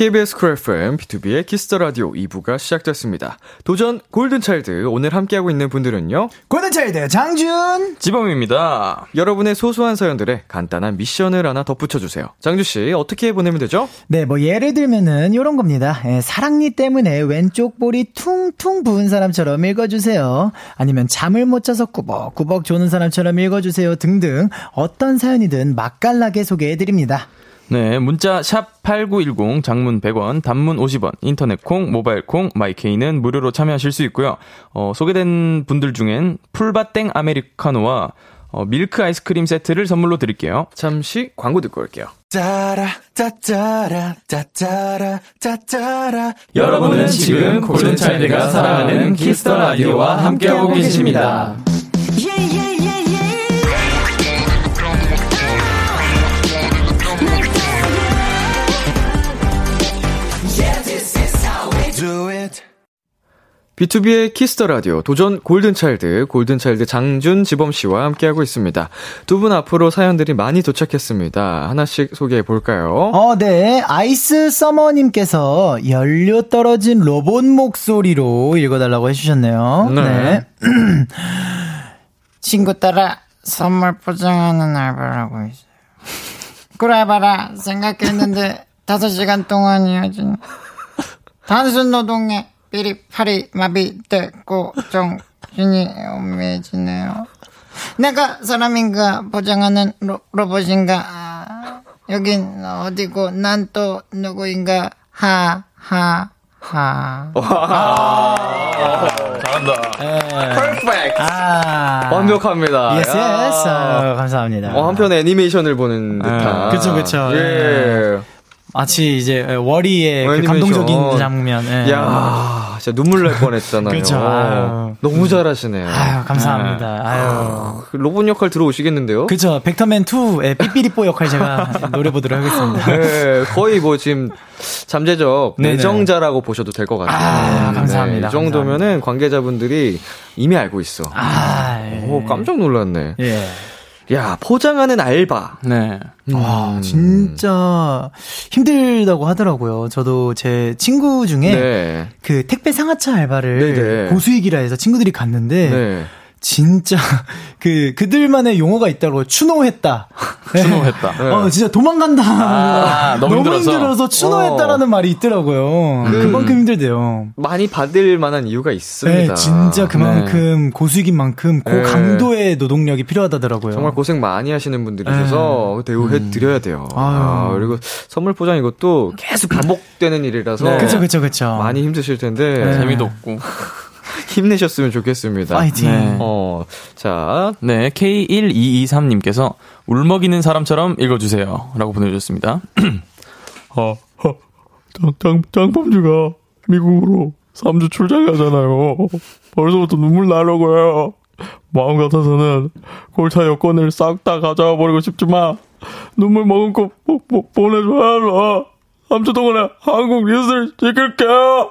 KBS 쿨 FM, B2B의 키스터 라디오 2부가 시작됐습니다. 도전 Golden Child, 오늘 함께하고 있는 분들은요. Golden Child 장준! 지범입니다. 여러분의 소소한 사연들에 간단한 미션을 하나 덧붙여 주세요. 장준씨, 어떻게 보내면 되죠? 네, 뭐 예를 들면은 요런 겁니다. 예, 사랑니 때문에 왼쪽 볼이 퉁퉁 부은 사람처럼 읽어주세요. 아니면 잠을 못 자서 꾸벅꾸벅 조는 사람처럼 읽어주세요. 등등 어떤 사연이든 맛깔나게 소개해드립니다. 네, 문자 샵 8910 장문 100원, 단문 50원, 인터넷 콩, 모바일 콩, my K는 무료로 참여하실 수 있고요. 어, 소개된 분들 중엔 폴바땡 아메리카노와 어, 밀크 아이스크림 세트를 선물로 드릴게요. 잠시 광고 듣고 올게요. 짜라 짜짜라 짜짜라 짜짜라 여러분은 지금 골든차일드가 사랑하는 Kiss the Radio와 함께하고 계십니다. Do B2B의 키스터 라디오 도전 골든차일드 골든차일드 장준 지범 씨와 함께하고 있습니다. 두 분 앞으로 사연들이 많이 도착했습니다. 하나씩 소개해 볼까요? 어, 네. 아이스 서머 님께서 연료 떨어진 로봇 목소리로 읽어 달라고 해 주셨네요. 네. 친구 따라 선물 포장하는 알바를 하고 있어요. 그래 봐라 생각했는데 다섯 시간 동안 이어진 단순 노동에 삐리 팔이 마비됐고 정신이 멍해지네요. 내가 사람인가 포장하는 로, 로봇인가 아, 여긴 어디고 난 또 누구인가 하하하 잘한다. 아. 완벽합니다. Yes, 야. Yes. 아, 감사합니다. 어, 한편 애니메이션을 보는 듯한. 그쵸, 그쵸. 예. 마치 이제 월이의 그. 감동적인 장면. 예. 야 진짜 눈물 날 뻔했잖아요. 아유. 너무 잘하시네요. 아유, 감사합니다. 아유. 그 로봇 역할 들어오시겠는데요? 그죠. 벡터맨 2의 삐삐리뽀 역할 제가 노래 보도록 하겠습니다. 네, 거의 뭐 지금 잠재적. 내정자라고 보셔도 될 것 같아요. 아, 감사합니다. 네, 이 정도면은 관계자분들이 이미 알고 있어. 아, 예. 오, 깜짝 놀랐네. 예. 야, 포장하는 알바. 네. 와, 음. 진짜 힘들다고 하더라고요. 저도 제 친구 중에 네. 그 택배 상하차 알바를 네네. 고수익이라 해서 친구들이 갔는데 네. 진짜 그 그들만의 용어가 있다고 추노했다. 추노했다. 네. 어 진짜 도망간다. 아, 너무 힘들어서? 추노했다라는 말이 있더라고요. 그- 그만큼 힘들대요. 많이 받을 만한 이유가 있습니다. 네, 진짜 그만큼 고수익인 만큼 네. 고강도의 노동력이 필요하다더라고요. 정말 고생 많이 하시는 분들이셔서 대우해 드려야 돼요. 네. 음. 아유. 아, 그리고 선물 포장 이것도 계속 반복되는 일이라서 네. 그쵸 그쵸 그쵸. 많이 힘드실 텐데 네. 재미도 없고. 힘내셨으면 좋겠습니다. 파이팅. 네. 어, 자, 네, K1223님께서 울먹이는 사람처럼 읽어주세요. 라고 보내주셨습니다. 아, 아, 장, 장, 장범주가 미국으로 3주 출장 가잖아요. 벌써부터 눈물 나려고요. 마음 같아서는 골차 여권을 싹 다 가져와 버리고 싶지만 눈물 머금고 보, 보, 보내줘야죠. 3주 동안에 한국 뉴스를 지킬게요.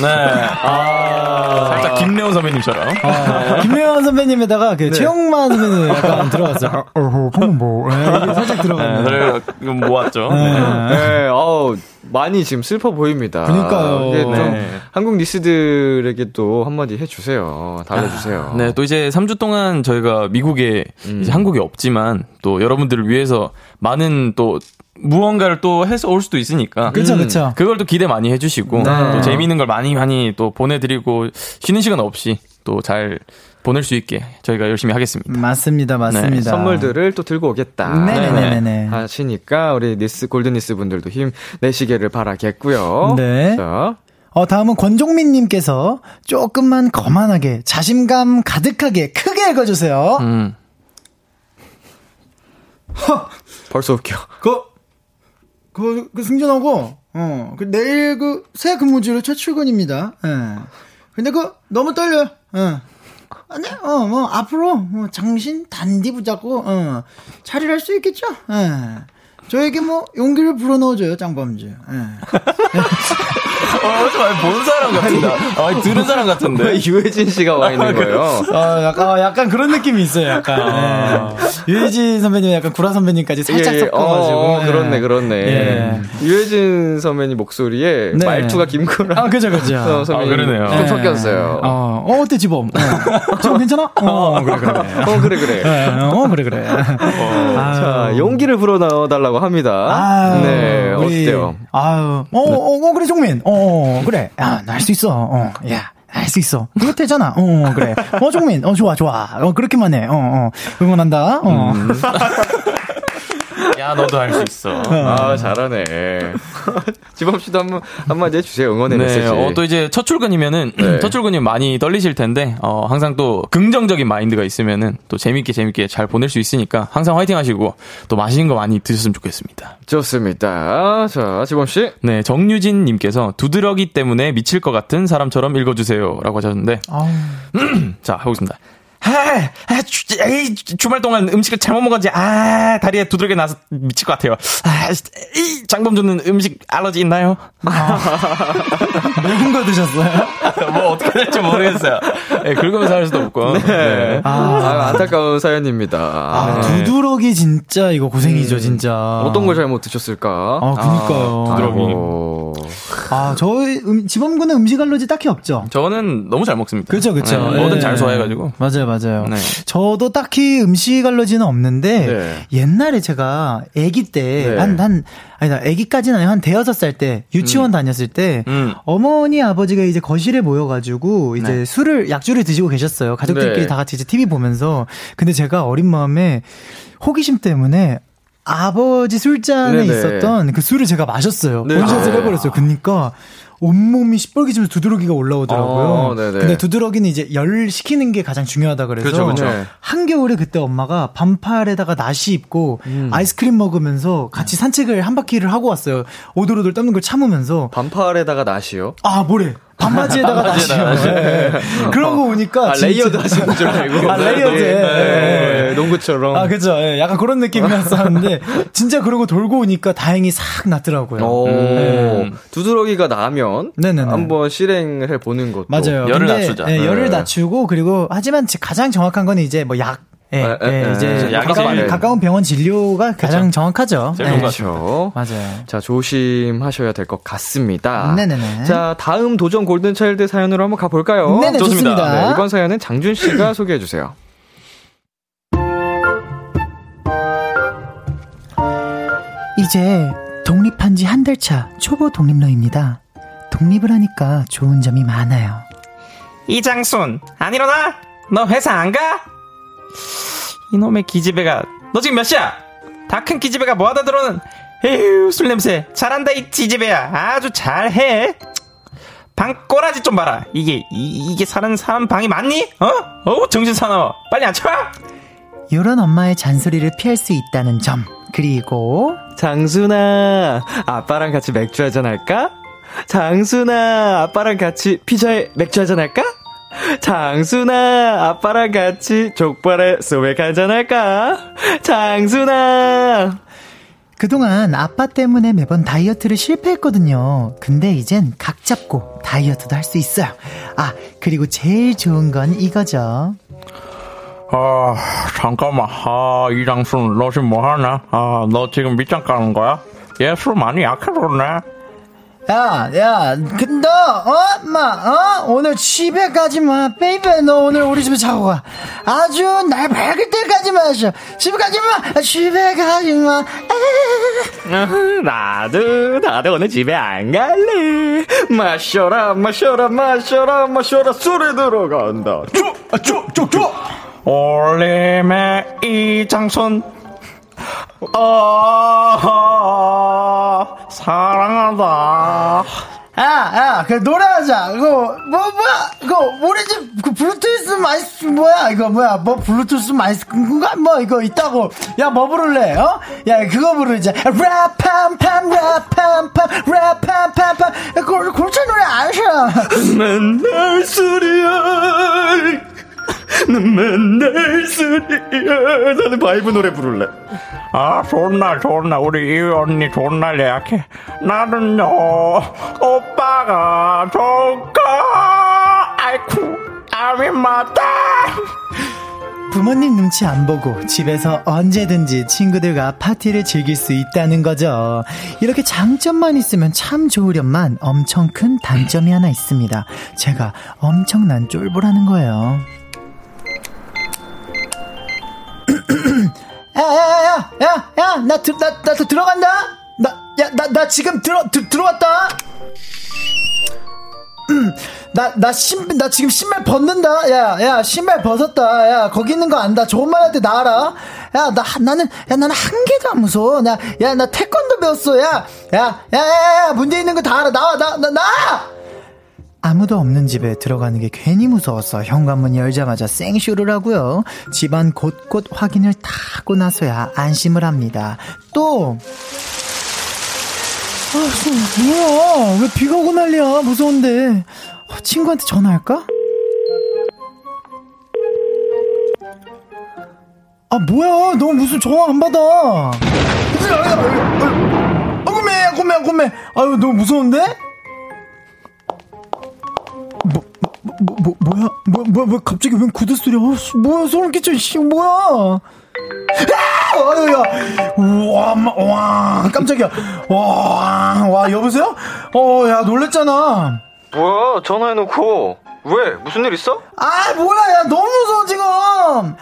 네. 아, 살짝 김래원 선배님처럼. 아, 김혜원 선배님에다가 그 최영만 선배님 약간 들어갔어요. 어허, 방금 뭐. 네, 살짝 네, 들어갔네. 그래, 이거 모았죠. 네. 네, 어우, 많이 지금 슬퍼 보입니다. 그러니까요. 이게 좀 네. 한국 니스들에게 또 한마디 해주세요. 달래주세요. 네, 또 이제 3주 동안 저희가 미국에 음. 이제 한국에 없지만 또 여러분들을 위해서 많은 또 무언가를 또 해서 올 수도 있으니까. 그쵸, 그쵸. 그걸 또 기대 많이 해주시고 네. 또 재미있는 걸 많이 많이 또 보내드리고 쉬는 시간 없이 또 잘 보낼 수 있게 저희가 열심히 하겠습니다. 맞습니다, 맞습니다. 네, 선물들을 또 들고 오겠다. 네네네네. 하시니까 우리 니스 골든 니스 분들도 힘 내시기를 바라겠고요. 네. 자, 어, 다음은 권종민님께서 조금만 거만하게, 자신감 가득하게, 크게 읽어주세요. 음. 벌써 웃겨. 그, 그, 그 승진하고, 어, 그 내일 그 새 근무지로 첫 출근입니다. 예. 근데 그 너무 떨려요. 어. 아니, 어, 뭐, 앞으로, 뭐, 장신 단디 붙잡고, 어, 차리를 할 수 있겠죠? 예. 저에게 뭐, 용기를 불어넣어줘요, 짱범주. 예. 어, 저본 사람 같은데. 아, 들은 사람 같은데. 왜 유해진 씨가 와 있는 거예요? 어, 약간, 어, 약간 그런 느낌이 있어요, 약간. 예. 유해진 선배님, 약간 구라 선배님까지 살짝 예, 섞어가지고. 어, 예. 그렇네, 그렇네. 예. 유해진 선배님 목소리에 네. 말투가 김구라. 아, 그죠, 그죠. 어, 선배님 아, 그러네요. 좀 예. 섞였어요. 어, 어, 어때, 지범? 어, 지범 괜찮아? 어, 그래, 그래. 어, 그래, 그래. 예, 어, 그래, 그래. 자, 용기를 불어넣어달라고 합니다. 아유, 네, 우리, 어때요? 아유, 어, 어, 어, 그래, 종민. 어, 어, 그래. 야, 나 할 수 있어. 어, 야. 할수 있어. 그거 되잖아. 어, 그래. 어, 종민. 어, 좋아, 좋아. 어, 그렇게만 해. 어, 어. 응원한다. 어. 야, 너도 할 수 있어. 아, 잘하네. 지범 씨도 한 번, 한마디 해주세요. 응원의 네, 메시지. 어, 또 이제 첫 출근이면은, 네. 첫 출근이면 많이 떨리실 텐데, 어, 항상 또 긍정적인 마인드가 있으면은 또 재밌게 재밌게 잘 보낼 수 있으니까 항상 화이팅 하시고 또 맛있는 거 많이 드셨으면 좋겠습니다. 좋습니다. 자, 지범 씨. 네, 정유진 님께서 두드러기 때문에 미칠 것 같은 사람처럼 읽어주세요. 라고 하셨는데. 자, 해보겠습니다. 아, 아, 주, 에이, 주말 동안 음식을 잘못 먹었지. 아, 다리에 두드러기 나서 미칠 것 같아요. 아, 이 장범준은 음식 알러지 있나요? 매운 거 드셨어요? 뭐 어떻게 될지 모르겠어요. 네, 긁으면서 할 수도 없고. 네. 아, 안타까운 사연입니다. 아, 네. 두드러기 진짜 이거 고생이죠, 진짜. 어떤 걸 잘못 드셨을까? 아, 그니까요. 두드러기. 아이고. 아, 저희 음, 지범군은 음식 알러지 딱히 없죠. 저는 너무 잘 먹습니다. 그쵸, 그쵸. 네, 뭐든 예. 잘 소화해가지고. 맞아요, 맞아요. 네. 저도 딱히 음식 알러지는 없는데, 네. 옛날에 제가 아기 때, 네. 한, 한, 아니다, 아기까지는 아니고 한 대여섯 살 때, 유치원 다녔을 때, 음. 어머니, 아버지가 이제 거실에 모여가지고, 이제 네. 술을, 약주를 드시고 계셨어요. 가족들끼리 네. 다 같이 이제 TV 보면서. 근데 제가 어린 마음에 호기심 때문에, 아버지 술잔에 네네. 있었던 그 술을 제가 마셨어요. 네. 원샷을 아. 해버렸어요. 그니까, 온몸이 시뻘개지면서 두드러기가 올라오더라고요. 어, 네네. 근데 두드러기는 이제 열 식히는 게 가장 중요하다 그래서 그렇죠, 그렇죠. 네. 한겨울에 그때 엄마가 반팔에다가 나시 입고 음. 아이스크림 먹으면서 같이 산책을 한 바퀴를 하고 왔어요. 오돌오돌 떠는 걸 참으면서 반팔에다가 나시요? 아 뭐래 반바지에다가 나시요. 네. 그런 거 보니까 아, layered 하시는 줄 알고. 아 layered. 네, 네. 네, 농구처럼. 아 그죠. 예, 약간 그런 느낌이었었는데 진짜 그러고 돌고 오니까 다행히 싹 났더라고요. 오, 음. 두드러기가 나면 네네네. 한번 실행을 해 보는 것도 맞아요. 열을 낮추자. 예, 열을 네. 낮추고 그리고 하지만 지- 가장 정확한 건 이제 뭐 약. 예, 에, 에, 예, 에, 이제 가까운, 가까운 병원 진료가 가장 정확하죠. 제일 예. 좋은 것 그렇죠. 맞아요. 자, 조심하셔야 될 것 같습니다. 네네네. 자, 다음 도전 골든차일드 사연으로 한번 가볼까요? 네네, 좋습니다. 좋습니다. 네, 이번 사연은 장준 씨가 소개해 주세요. 이제 독립한 지 한 달 차 초보 독립러입니다. 독립을 하니까 좋은 점이 많아요. 이장순, 안 일어나? 너 회사 안 가? 이놈의 기집애가, 너 지금 몇 시야? 다 큰 기집애가 뭐하다 들어오는, 에휴, 술 냄새. 잘한다, 이 기집애야. 아주 잘해. 방 꼬라지 좀 봐라. 이게, 이, 게 사는 사람 방이 맞니? 어? 어우, 정신 사나워. 빨리 앉혀봐! 이런 엄마의 잔소리를 피할 수 있다는 점. 그리고 장순아, 아빠랑 같이 맥주 한잔 할까? 장순아, 아빠랑 같이 피자에 맥주 한잔 할까? 장순아, 아빠랑 같이 족발에 소맥 한잔 할까? 장순아. 그동안 아빠 때문에 매번 다이어트를 실패했거든요. 근데 이젠 각 잡고 다이어트도 할 수 있어요. 아, 그리고 제일 좋은 건 이거죠. 아, 잠깐만. 아, 이장준, 너 지금 뭐 하나? 아, 너 지금 밑장 까는 거야? 얘 술 많이 약해졌네. 야, 야, 근데, 어, 마, 어? 오늘 집에 가지 마. Baby, 너 오늘 우리 집에 자고 가. 아주 날 밝을 때까지 마셔. 집에 가지 마. 집에 가지 마. 나도, 나도 오늘 집에 안 갈래. 마셔라, 마셔라, 마셔라, 마셔라, 술이 들어간다. 쭉, 아, 쭉, 쭉, 쭉. 올림의 이장손 아 사랑한다 야, 야, 그 노래하자. 그거 뭐 뭐야? 그거 우리 집그 블루투스 마이스 뭐야? 이거 뭐야? 뭐 블루투스 마이스인가? 뭐 이거 있다고. 야, 뭐 부를래? 어? 야, 그거 부르자. 랩팜팜 랩팜팜 랩팜팜팜. 골 골차 노래 아셔. 맨날 술이야. 는 맨날 술이야. 나는 바이브 노래 부를래. 아 좋은 날 좋은 날 우리 이 언니 좋은 날 예약해 나는요 오빠가 좋까 아이쿠 아미 맞다 부모님 눈치 안 보고 집에서 언제든지 친구들과 파티를 즐길 수 있다는 거죠. 이렇게 장점만 있으면 참 좋으련만 엄청 큰 단점이 하나 있습니다. 제가 엄청난 쫄보라는 거예요. 야, 야, 야, 야, 야, 나, 들, 나, 나, 또 들어간다? 나, 야, 나, 나 지금 들어, 들, 들어왔다? 나, 나 신, 나 지금 신발 벗는다? 야, 야, 신발 벗었다. 야, 거기 있는 거 안다. 좋은 말 할 때 나와라. 야, 나, 나는, 야, 나는 한 개도 안 무서워. 나, 야, 나 태권도 배웠어. 야, 야, 야, 야, 야, 문제 있는 거 다 알아. 나와, 나, 나, 나! 아무도 없는 집에 들어가는 게 괜히 무서워서 현관문 열자마자 생쇼를 하고요. 집안 곳곳 확인을 다 하고 나서야 안심을 합니다. 또, 아, 저, 뭐야. 왜 비가 오고 난리야. 무서운데. 어, 친구한테 전화할까? 아, 뭐야. 너 무슨 전화 안 받아. 어구매, 고매, 고매. 아유, 너무 무서운데? 뭐, 뭐, 뭐, 뭐, 뭐야? 뭐, 뭐, 뭐, 갑자기 웬 구두 소리? 어, 씨, 뭐야, 소름 끼쳐, 씨, 뭐야? 아! 아유, 야. 우와, 마- 와, 깜짝이야. 와, 와, 여보세요? 어, 야, 놀랬잖아. 뭐야, 전화해놓고. 왜? 무슨 일 있어? 아, 뭐야, 야, 너무 무서워, 지금!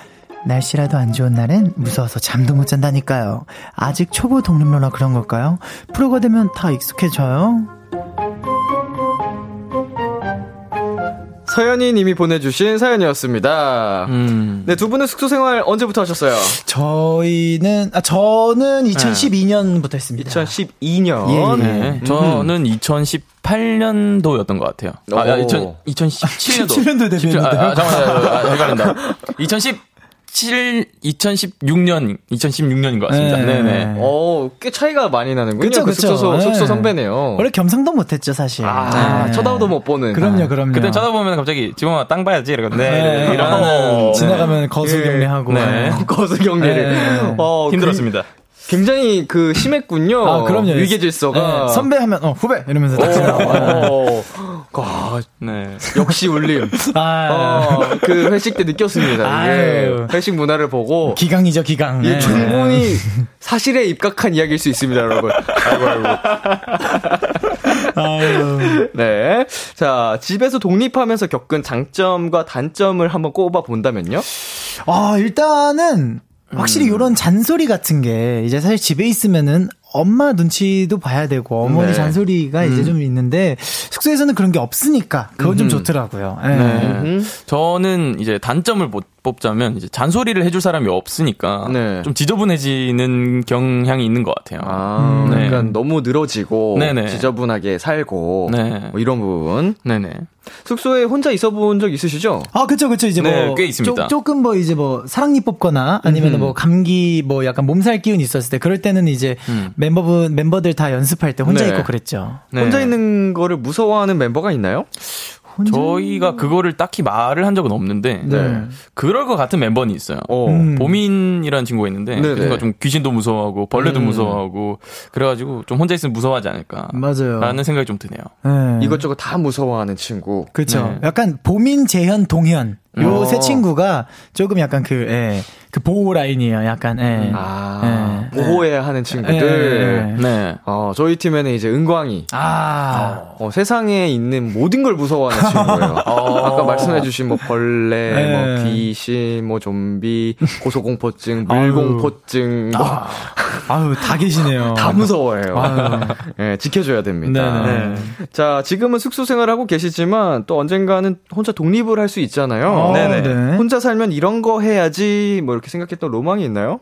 날씨라도 안 좋은 날엔 무서워서 잠도 못 잔다니까요. 아직 초보 동름로라 그런 걸까요? 프로가 되면 다 익숙해져요. 서현이 님이 보내주신 사연이었습니다. 음. 네, 두 분은 숙소 생활 언제부터 하셨어요? 저희는, 아, 저는 2012년부터 했습니다. 2012년. 예, 예. 네, 저는 2018년도였던 것 같아요. 아, 아 2000, 2017년도. 17년도 데뷔했는데요? 아, 아, 잠깐만, 아, 아, 헷갈린다. 2017, 2016년, 2016년인 것 같습니다. 네. 네네. 어, 꽤 차이가 많이 나는군요. 그쵸, 그 그쵸. 숙소, 네. 숙소 선배네요. 원래 겸상도 못했죠, 사실. 아, 네. 쳐다도 못 보는. 그럼요, 그럼요. 그때 쳐다보면 갑자기 지범아 땅 봐야지 이러고 네, 네. 이러는 어. 지나가면 거수경례하고. 네. 거수 경례를. 네. 어, 힘들었습니다. 그- 굉장히 그 심했군요. 아, 그럼요. 위계 질서가. 네, 선배 하면, 어, 후배! 이러면서 딱 아, 네. 역시 울림. 아, 어, 그 회식 때 느꼈습니다. 아유. 회식 문화를 보고 기강이죠, 기강. 네. 충분히 사실에 입각한 이야기일 수 있습니다, 여러분. 아이고, 아이고. 아유. 네. 자, 집에서 독립하면서 겪은 장점과 단점을 한번 꼽아 본다면요? 아, 일단은, 확실히 이런 잔소리 같은 게, 이제 사실 집에 있으면은, 엄마 눈치도 봐야 되고, 어머니 네. 잔소리가 이제 좀 있는데, 숙소에서는 그런 게 없으니까, 그건 좀 좋더라고요. 예. 네. 저는 이제 단점을 못 뽑자면 이제 잔소리를 해줄 사람이 없으니까 네. 좀 지저분해지는 경향이 있는 것 같아요. 아, 네. 그러니까 너무 늘어지고 네네. 지저분하게 살고 네. 뭐 이런 부분. 네네. 숙소에 혼자 있어 본 적 있으시죠? 아, 그쵸, 그쵸. 이제 네, 뭐. 꽤 있습니다. 조, 조금 뭐 이제 뭐 사랑니 뽑거나 아니면 뭐 감기 뭐 약간 몸살 기운 있었을 때 그럴 때는 이제 음. 멤버분, 멤버들 다 연습할 때 혼자 네. 있고 그랬죠. 네. 혼자 있는 거를 무서워하는 멤버가 있나요? 저희가 그거를 딱히 말을 한 적은 없는데 네. 그럴 것 같은 멤버는 있어요. 어. 음. 보민이라는 친구가 있는데. 그 친구가 좀 귀신도 무서워하고 벌레도 음. 무서워하고 그래가지고 좀 혼자 있으면 무서워하지 않을까 맞아요. 라는 생각이 좀 드네요. 네. 이것저것 다 무서워하는 친구. 그쵸. 네. 약간 보민, 재현, 동현. 요 어. 세 친구가 조금 약간 그, 예, 그 보호 라인이에요. 약간, 예. 아, 예. 보호해야 하는 친구들. 예. 네. 어, 저희 팀에는 이제 은광이. 아. 어, 세상에 있는 모든 걸 무서워하는 친구예요. 아까 말씀해주신 뭐 벌레, 네. 뭐 귀신, 뭐 좀비, 고소공포증, 물공포증, 뭐 아유, 다 계시네요. 다 무서워해요. 예, 지켜줘야 됩니다. 네네. 자, 지금은 숙소 생활하고 계시지만 또 언젠가는 혼자 독립을 할 수 있잖아요. 어, 네네. 네. 혼자 살면 이런 거 해야지 뭐 이렇게 생각했던 로망이 있나요?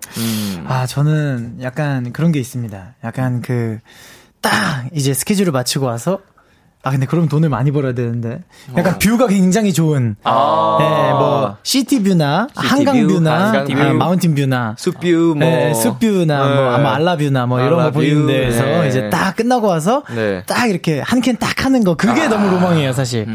아, 저는 약간 그런 게 있습니다. 약간 그, 딱 이제 스케줄을 마치고 와서, 아, 근데 그럼 돈을 많이 벌어야 되는데. 약간 view가 굉장히 좋은. 아. 네, 뭐, 시티 뷰나, 시티뷰, 한강 뷰나, 한강뷰. 아, mountain view나. 숲 view, 뭐. 네, 숲 view나, 뭐, 네. 아마 I love you나, 뭐, 이런 거 보이는 데에서 네. 이제 딱 끝나고 와서, 네. 딱 이렇게 한 캔 딱 하는 거, 그게 너무 로망이에요, 사실.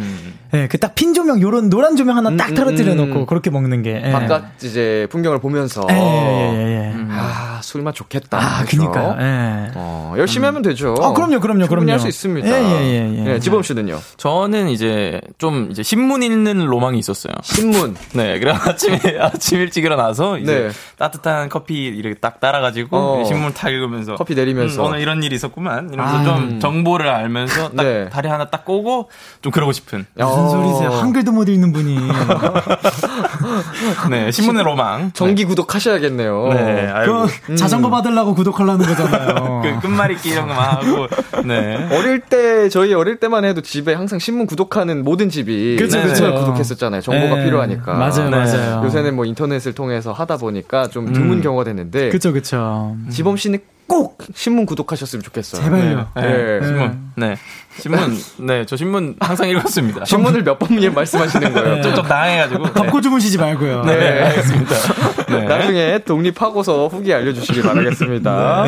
네, 그딱 핀 조명, 요런 노란 조명 하나 딱 음, 떨어뜨려 음. 놓고, 그렇게 먹는 게. 예. 바깥 이제 풍경을 보면서. 예, 예, 예, 예. 아, 술맛 좋겠다. 아, 그죠? 그니까요. 예. 어, 열심히 하면 되죠. 아, 그럼요, 그럼요, 그럼요. 할수 있습니다. 예, 예, 예, 예. 지범 씨는요? 저는 이제 좀 이제 신문 읽는 로망이 있었어요. 신문. 네, 그래 아침에 아침 일찍 일어나서 이제 네. 따뜻한 커피 이렇게 딱 따라가지고 어. 신문 딱 읽으면서 커피 내리면서. 음, 오늘 이런 일이 있었구만 이러면서 아. 좀 정보를 알면서 딱 네. 다리 하나 딱 꼬고 좀 그러고 싶은 무슨 어. 소리세요? 한글도 못 읽는 분이. 네 신문의 로망 정기 구독하셔야겠네요. 네, 아이고 그 자전거 받으려고 구독하려는 거잖아요. 그 끝말잇기 이런 거만 하고 네 어릴 때 저희 어릴 때만 해도 집에 항상 신문 구독하는 모든 집이 그쵸, 그쵸. 구독했었잖아요. 정보가 네. 필요하니까. 맞아요, 네. 맞아요. 요새는 뭐 인터넷을 통해서 하다 보니까 좀 드문 경우가 됐는데 그쵸, 그쵸. 지범 씨는 꼭 신문 구독하셨으면 좋겠어요. 제발요. 네, 네. 신문 네 신문 네 저 신문 항상 읽었습니다 신문을 몇 번 말씀하시는 거예요? 좀, 좀 당해가지고 덮고 주무시지 말고요. 네, 네 알겠습니다 네. 나중에 독립하고서 후기 알려주시기 바라겠습니다.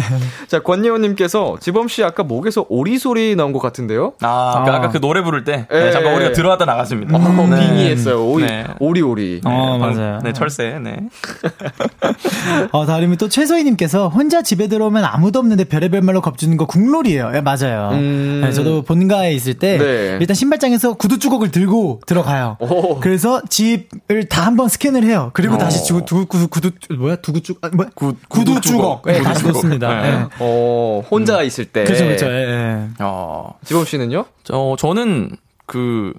자, 권예호님께서 지범 씨 아까 목에서 오리 소리 나온 것 같은데요? 아, 아까, 아까 그 노래 부를 때 예. 네, 잠깐 우리가 들어왔다 나갔습니다. 어, 네. 빙의했어요. 오리, 네. 오리, 오리. 어, 방- 맞아요. 네, 철새. 네. 어, 다음에 또 최소희님께서 혼자 집에 들어오면 아무도 없는데 별의별 말로 겁주는 거 국룰이에요. 예, 맞아요. 음. 네, 저도 본 가에 있을 때 네. 일단 신발장에서 구두 주걱을 들고 들어가요. 오. 그래서 집을 다 한번 스캔을 해요. 그리고 다시 주, 두, 구두, 구두, 뭐야? 두구 주, 아, 뭐야? 구- 구두 구두 주걱. 구두 다시. 놓습니다. 네. 예. 어, 혼자 있을 때. 그죠, 그죠. 예, 예. 어, 지범 씨는요? 저, 저는 그,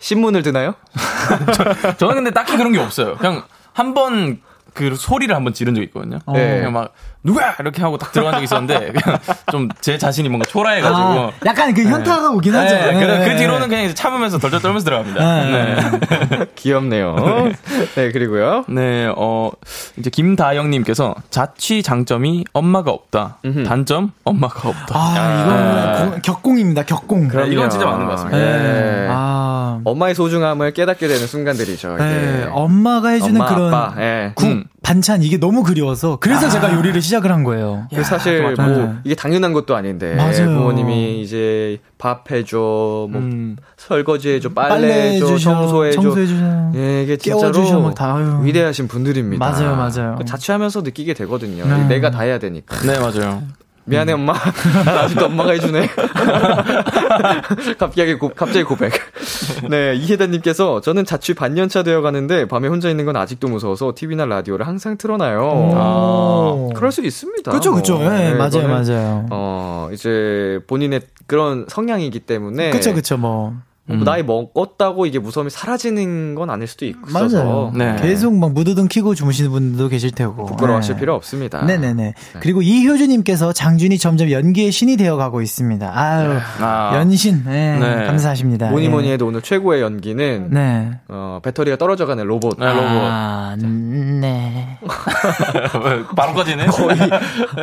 신문을 드나요? 저 는 근데 딱히 그런 게 없어요. 그냥 한번 그 소리를 한번 지른 적이 있거든요. 네. 그냥 막, 누가! 이렇게 하고 딱 들어간 적이 있었는데, 그냥 좀제 자신이 뭔가 초라해가지고. 아, 약간 그 현타가 오긴 하죠. 네, 예, 그, 그 예. 뒤로는 그냥 이제 참으면서 덜덜 떨면서 들어갑니다. 예, 네. 귀엽네요. 네, 그리고요. 네, 어, 이제 김다영님께서 자취 장점이 엄마가 없다. 단점 엄마가 없다. 아, 이거는 고- 격공입니다, 격공. 그럼 이건 진짜 맞는 것 같습니다. 예. 아. 엄마의 소중함을 깨닫게 되는 순간들이죠. 네, 엄마가 해주는 엄마, 그런 아빠, 예. 국, 음. 반찬 이게 너무 그리워서 그래서 제가 요리를 시작을 한 거예요. 그 사실 맞아요. 뭐 이게 당연한 것도 아닌데 맞아요. 부모님이 이제 밥 해줘, 뭐 음. 설거지 해줘, 빨래, 빨래 해줘, 청소해줘. 청소해주셔. 예, 이게 진짜로 막 다, 아유. 위대하신 분들입니다. 맞아요, 맞아요. 그 자취하면서 느끼게 되거든요. 네. 내가 다 해야 되니까. 네, 맞아요. 미안해 엄마. 난 아직도 엄마가 해주네. 갑자기 고, 갑자기 고백. 네 이혜단님께서 저는 자취 반년차 되어 가는데 밤에 혼자 있는 건 아직도 무서워서 TV나 라디오를 항상 틀어놔요. 아. 그럴 수 있습니다. 그죠, 그죠. 뭐. 예, 네, 맞아요, 이거는, 맞아요. 어 이제 본인의 그런 성향이기 때문에 그쵸, 그쵸, 뭐. 뭐 나이 먹었다고 이게 무서움이 사라지는 건 아닐 수도 맞아요. 있어서 네. 계속 막 무드등 키고 주무시는 분들도 계실 테고. 부끄러워하실 네. 필요 없습니다. 네네네. 그리고 이효주님께서 장준이 점점 연기의 신이 되어가고 있습니다. 아유, 아. 연신. 네, 네. 감사하십니다. 뭐니 예. 뭐니 해도 오늘 최고의 연기는 네. 어, 배터리가 떨어져가는 로봇. 네, 로봇. 아, 네. 바로 꺼지네. 거의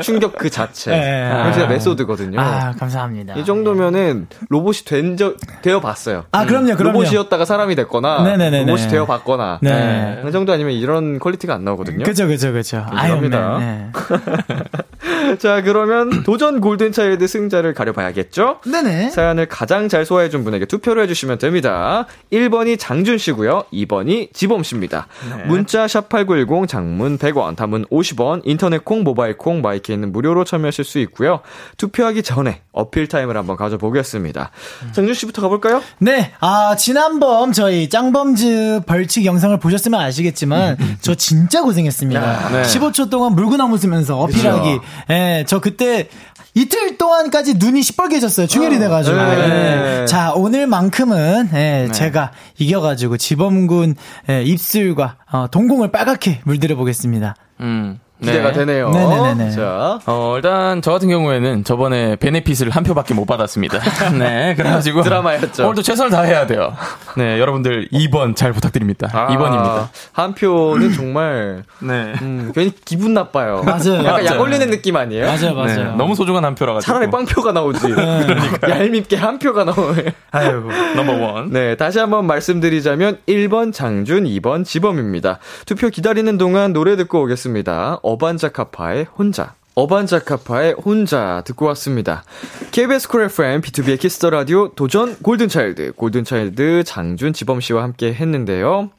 충격 그 자체. 네. 그건 진짜 method거든요. 아, 감사합니다. 이 정도면은 로봇이 된 적, 되어 봤어요. 아, 그럼요, 그럼요. 로봇이었다가 사람이 됐거나, 네네네네. 로봇이 되어 봤거나, 네. 그 정도 아니면 이런 퀄리티가 안 나오거든요. 그죠, 그죠, 그죠. 인정합니다. 네. 자, 그러면 도전 골든차일드 승자를 가려봐야겠죠? 네네. 사연을 가장 잘 소화해준 분에게 투표를 해주시면 됩니다. 1번이 장준 씨고요. 2번이 지범 씨입니다. 문자 샵8910 장문 100원, 단문 50원, 인터넷 콩, 모바일 콩, my K는 무료로 참여하실 수 있고요. 투표하기 전에 어필 타임을 한번 가져보겠습니다. 장준 씨부터 가볼까요? 네, 아, 지난번 저희 짱범즈 벌칙 영상을 보셨으면 아시겠지만, 저 진짜 고생했습니다. 네. 15초 동안 물구나무 쓰면서 어필하기. 예, 저 그때 이틀 동안까지 눈이 시뻘개졌어요. 충혈이 돼가지고. 네. 예. 자, 오늘만큼은, 예, 제가 이겨가지고 지범군 예, 입술과 어, 동공을 빨갛게 물들여 보겠습니다. 음. 기대가 네. 되네요. 네네네네. 자, 어, 일단, 저 같은 경우에는 저번에 베네핏을 한 표밖에 못 받았습니다. 네, 그래가지고. 드라마였죠. 오늘도 최선을 다해야 돼요. 네, 여러분들 2번 잘 부탁드립니다. 아, 2번입니다. 한 표는 정말 네. 음, 괜히 기분 나빠요. 맞아요. 약간 약 맞아요. 올리는 느낌 아니에요? 맞아요, 맞아요. 네, 너무 소중한 한 표라 가지고. 차라리 빵표가 나오지. 얄밉게 한 표가 나오네. 아유, 넘버 원. 네, 다시 한번 말씀드리자면 1번 장준, 2번 지범입니다. 투표 기다리는 동안 노래 듣고 오겠습니다. 어 반자카파의 혼자. 어반자카파의 혼자 듣고 왔습니다. KBS 쿨 FM, B2B의 키스터 라디오 도전 골든차일드, 골든차일드 장준 지범 씨와 함께 했는데요.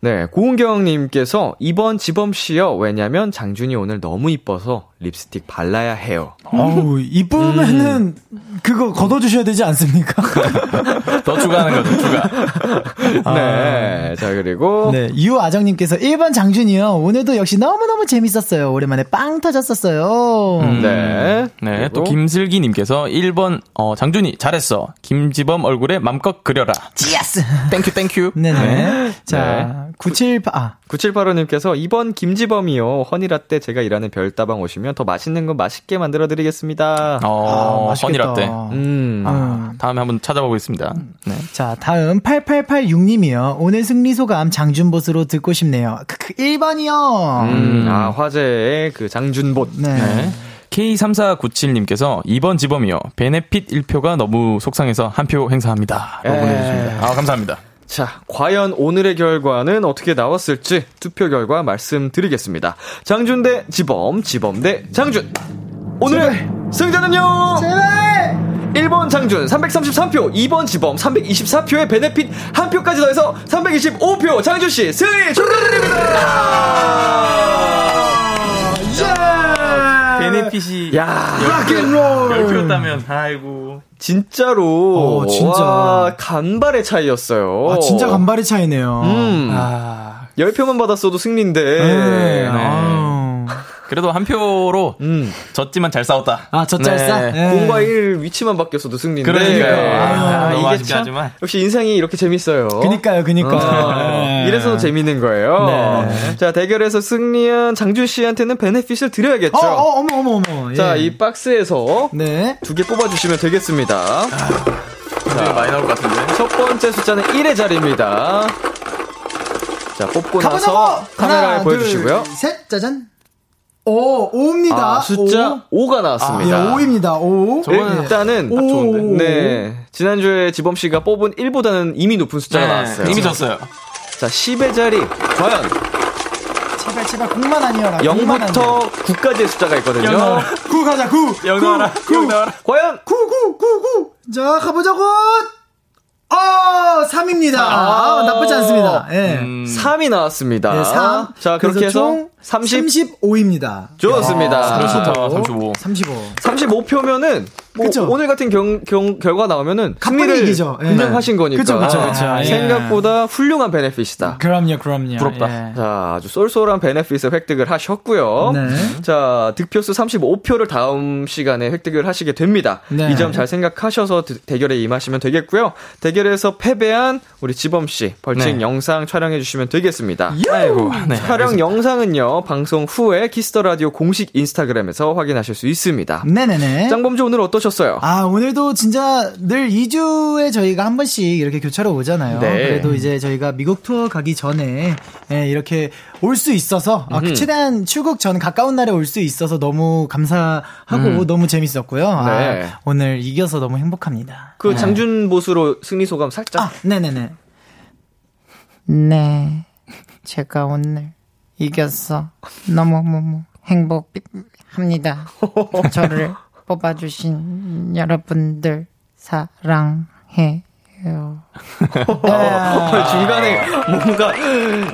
네, 고은경님께서 2번 지범 씨요. 왜냐면 장준이 오늘 너무 이뻐서 립스틱 발라야 해요. 어우, 이쁘면은 그거 걷어주셔야 되지 않습니까? 더 추가하는 거죠, 추가. 네, 자 그리고 네, 유아정님께서 1번 장준이요. 오늘도 역시 너무너무 재밌었어요. 오랜만에 빵 터졌었어요. 네, 네, 또 그리고 김슬기님께서 1번, 어, 장준이 잘했어. 김지범 얼굴에 맘껏 그려라. Yes! Thank you, thank you. 네네. 자, 978, 아, 9785님께서 이번 김지범이요. honey latte 제가 일하는 별다방 오시면 더 맛있는 거 맛있게 만들어 드리겠습니다. 어, 아. Honey latte. 음. 아, 다음에 한번 찾아보겠습니다. 네. 자, 다음 8886님이요. 오늘 승리 소감 장준보스로 듣고 싶네요. 크크 1번이요. 음, 아, 화제의 그 장준봇. 네. 네. K3497님께서 2번 지범이요. 베네핏 1표가 너무 속상해서 한 표 행사합니다. 라고 에. 보내주십니다. 아, 감사합니다. 자, 과연 오늘의 결과는 어떻게 나왔을지 투표 결과 말씀드리겠습니다. 장준 대 지범, 지범 대 장준. 오늘의 승자는요! 제발! 1번 장준 333표, 2번 지범 324표의 베네핏 한 표까지 더해서 325표 장준 씨 승리 축하드립니다. 베네핏이 야, 락앤롤! 10표였다면, 아이고. 진짜로 어, 진짜. 와, 간발의 차이였어요. 아, 진짜 간발의 차이네요. 음. 아, 10표만 받았어도 승리인데. 네. 네. 아우. 그래도 한 표로 음. 졌지만 잘 싸웠다. 아, 저짤싸? 네. 네. 공과 1 위치만 바뀌었어도 승리인데. 그러니까요. 아, 너무 이게 아쉽게 참 하지만. 역시 인생이 이렇게 재밌어요. 그니까요, 그니까. 어, 네. 이래서 재밌는 거예요. 네. 자, 대결에서 승리한 장준 씨한테는 베네핏을 드려야겠죠. 어, 어, 어머, 어머, 어머. 자, 예. 이 박스에서 네. 두 개 뽑아주시면 되겠습니다. 자, 많이 나올 것 같은데. 첫 번째 숫자는 1의 자리입니다. 자, 뽑고 나서 가보자고! 카메라에 하나, 보여주시고요. 둘, 셋, 짜잔. 오, 5입니다. 아, 숫자 5가 나왔습니다. 예, 5입니다. 5. 저거는 일단은 오. 좋은데. 네. 지난주에 지범 씨가 뽑은 1보다는 이미 높은 숫자가 나왔어요. 네, 이미 졌어요. 자, 10의 자리 과연 제발, 제발, 9만 아니어라. 0부터 9까지의 숫자가 있거든요. 9 가자, 9. 영 나와라. 영 나와라. 과연 9, 9, 9, 9. 자, 가보자고. 어, 3입니다. 아, 나쁘지 않습니다. 예. 음, 3이 나왔습니다. 네, 3. 자, 그렇게 해서 30 35입니다. 좋습니다. 좋다. 35. 35. 35표면은 뭐 그쵸. 오 늘 같은 경, 경, 결과 나오면은 승리를 이기죠. 예. 인정하신 거니까 그쵸, 그쵸, 그쵸. 아, 예. 생각보다 훌륭한 베네핏이다. 그럼요, 그럼요. 부럽다. 예. 자, 아주 쏠쏠한 베네핏을 획득을 하셨고요. 네. 자, 득표수 35표를 다음 시간에 획득을 하시게 됩니다. 네. 이점 잘 생각하셔서 드- 대결에 임하시면 되겠고요. 대결에서 패배한 우리 지범 씨 벌칙 네. 영상 촬영해 주시면 되겠습니다. 아이고. 네. 촬영 영상은요, 방송 후에 Kiss the Radio 공식 인스타그램에서 확인하실 수 있습니다. 네네네. 짱범즈 오늘 어떠셨 어요? 아, 오늘도 진짜 늘 2주에 저희가 한 번씩 이렇게 교차로 오잖아요. 네. 그래도 이제 저희가 미국 투어 가기 전에 예, 이렇게 올 수 있어서 아, 음흠. 최대한 출국 전 가까운 날에 올 수 있어서 너무 감사하고 너무 재밌었고요. 네. 아, 오늘 이겨서 너무 행복합니다. 그 장준 보수로 승리 소감 살짝. 아, 네네네. 네, 제가 오늘 이겼어. 너무너무 행복합니다. 저를 뽑아주신 여러분들 사랑해요. 중간에 뭔가,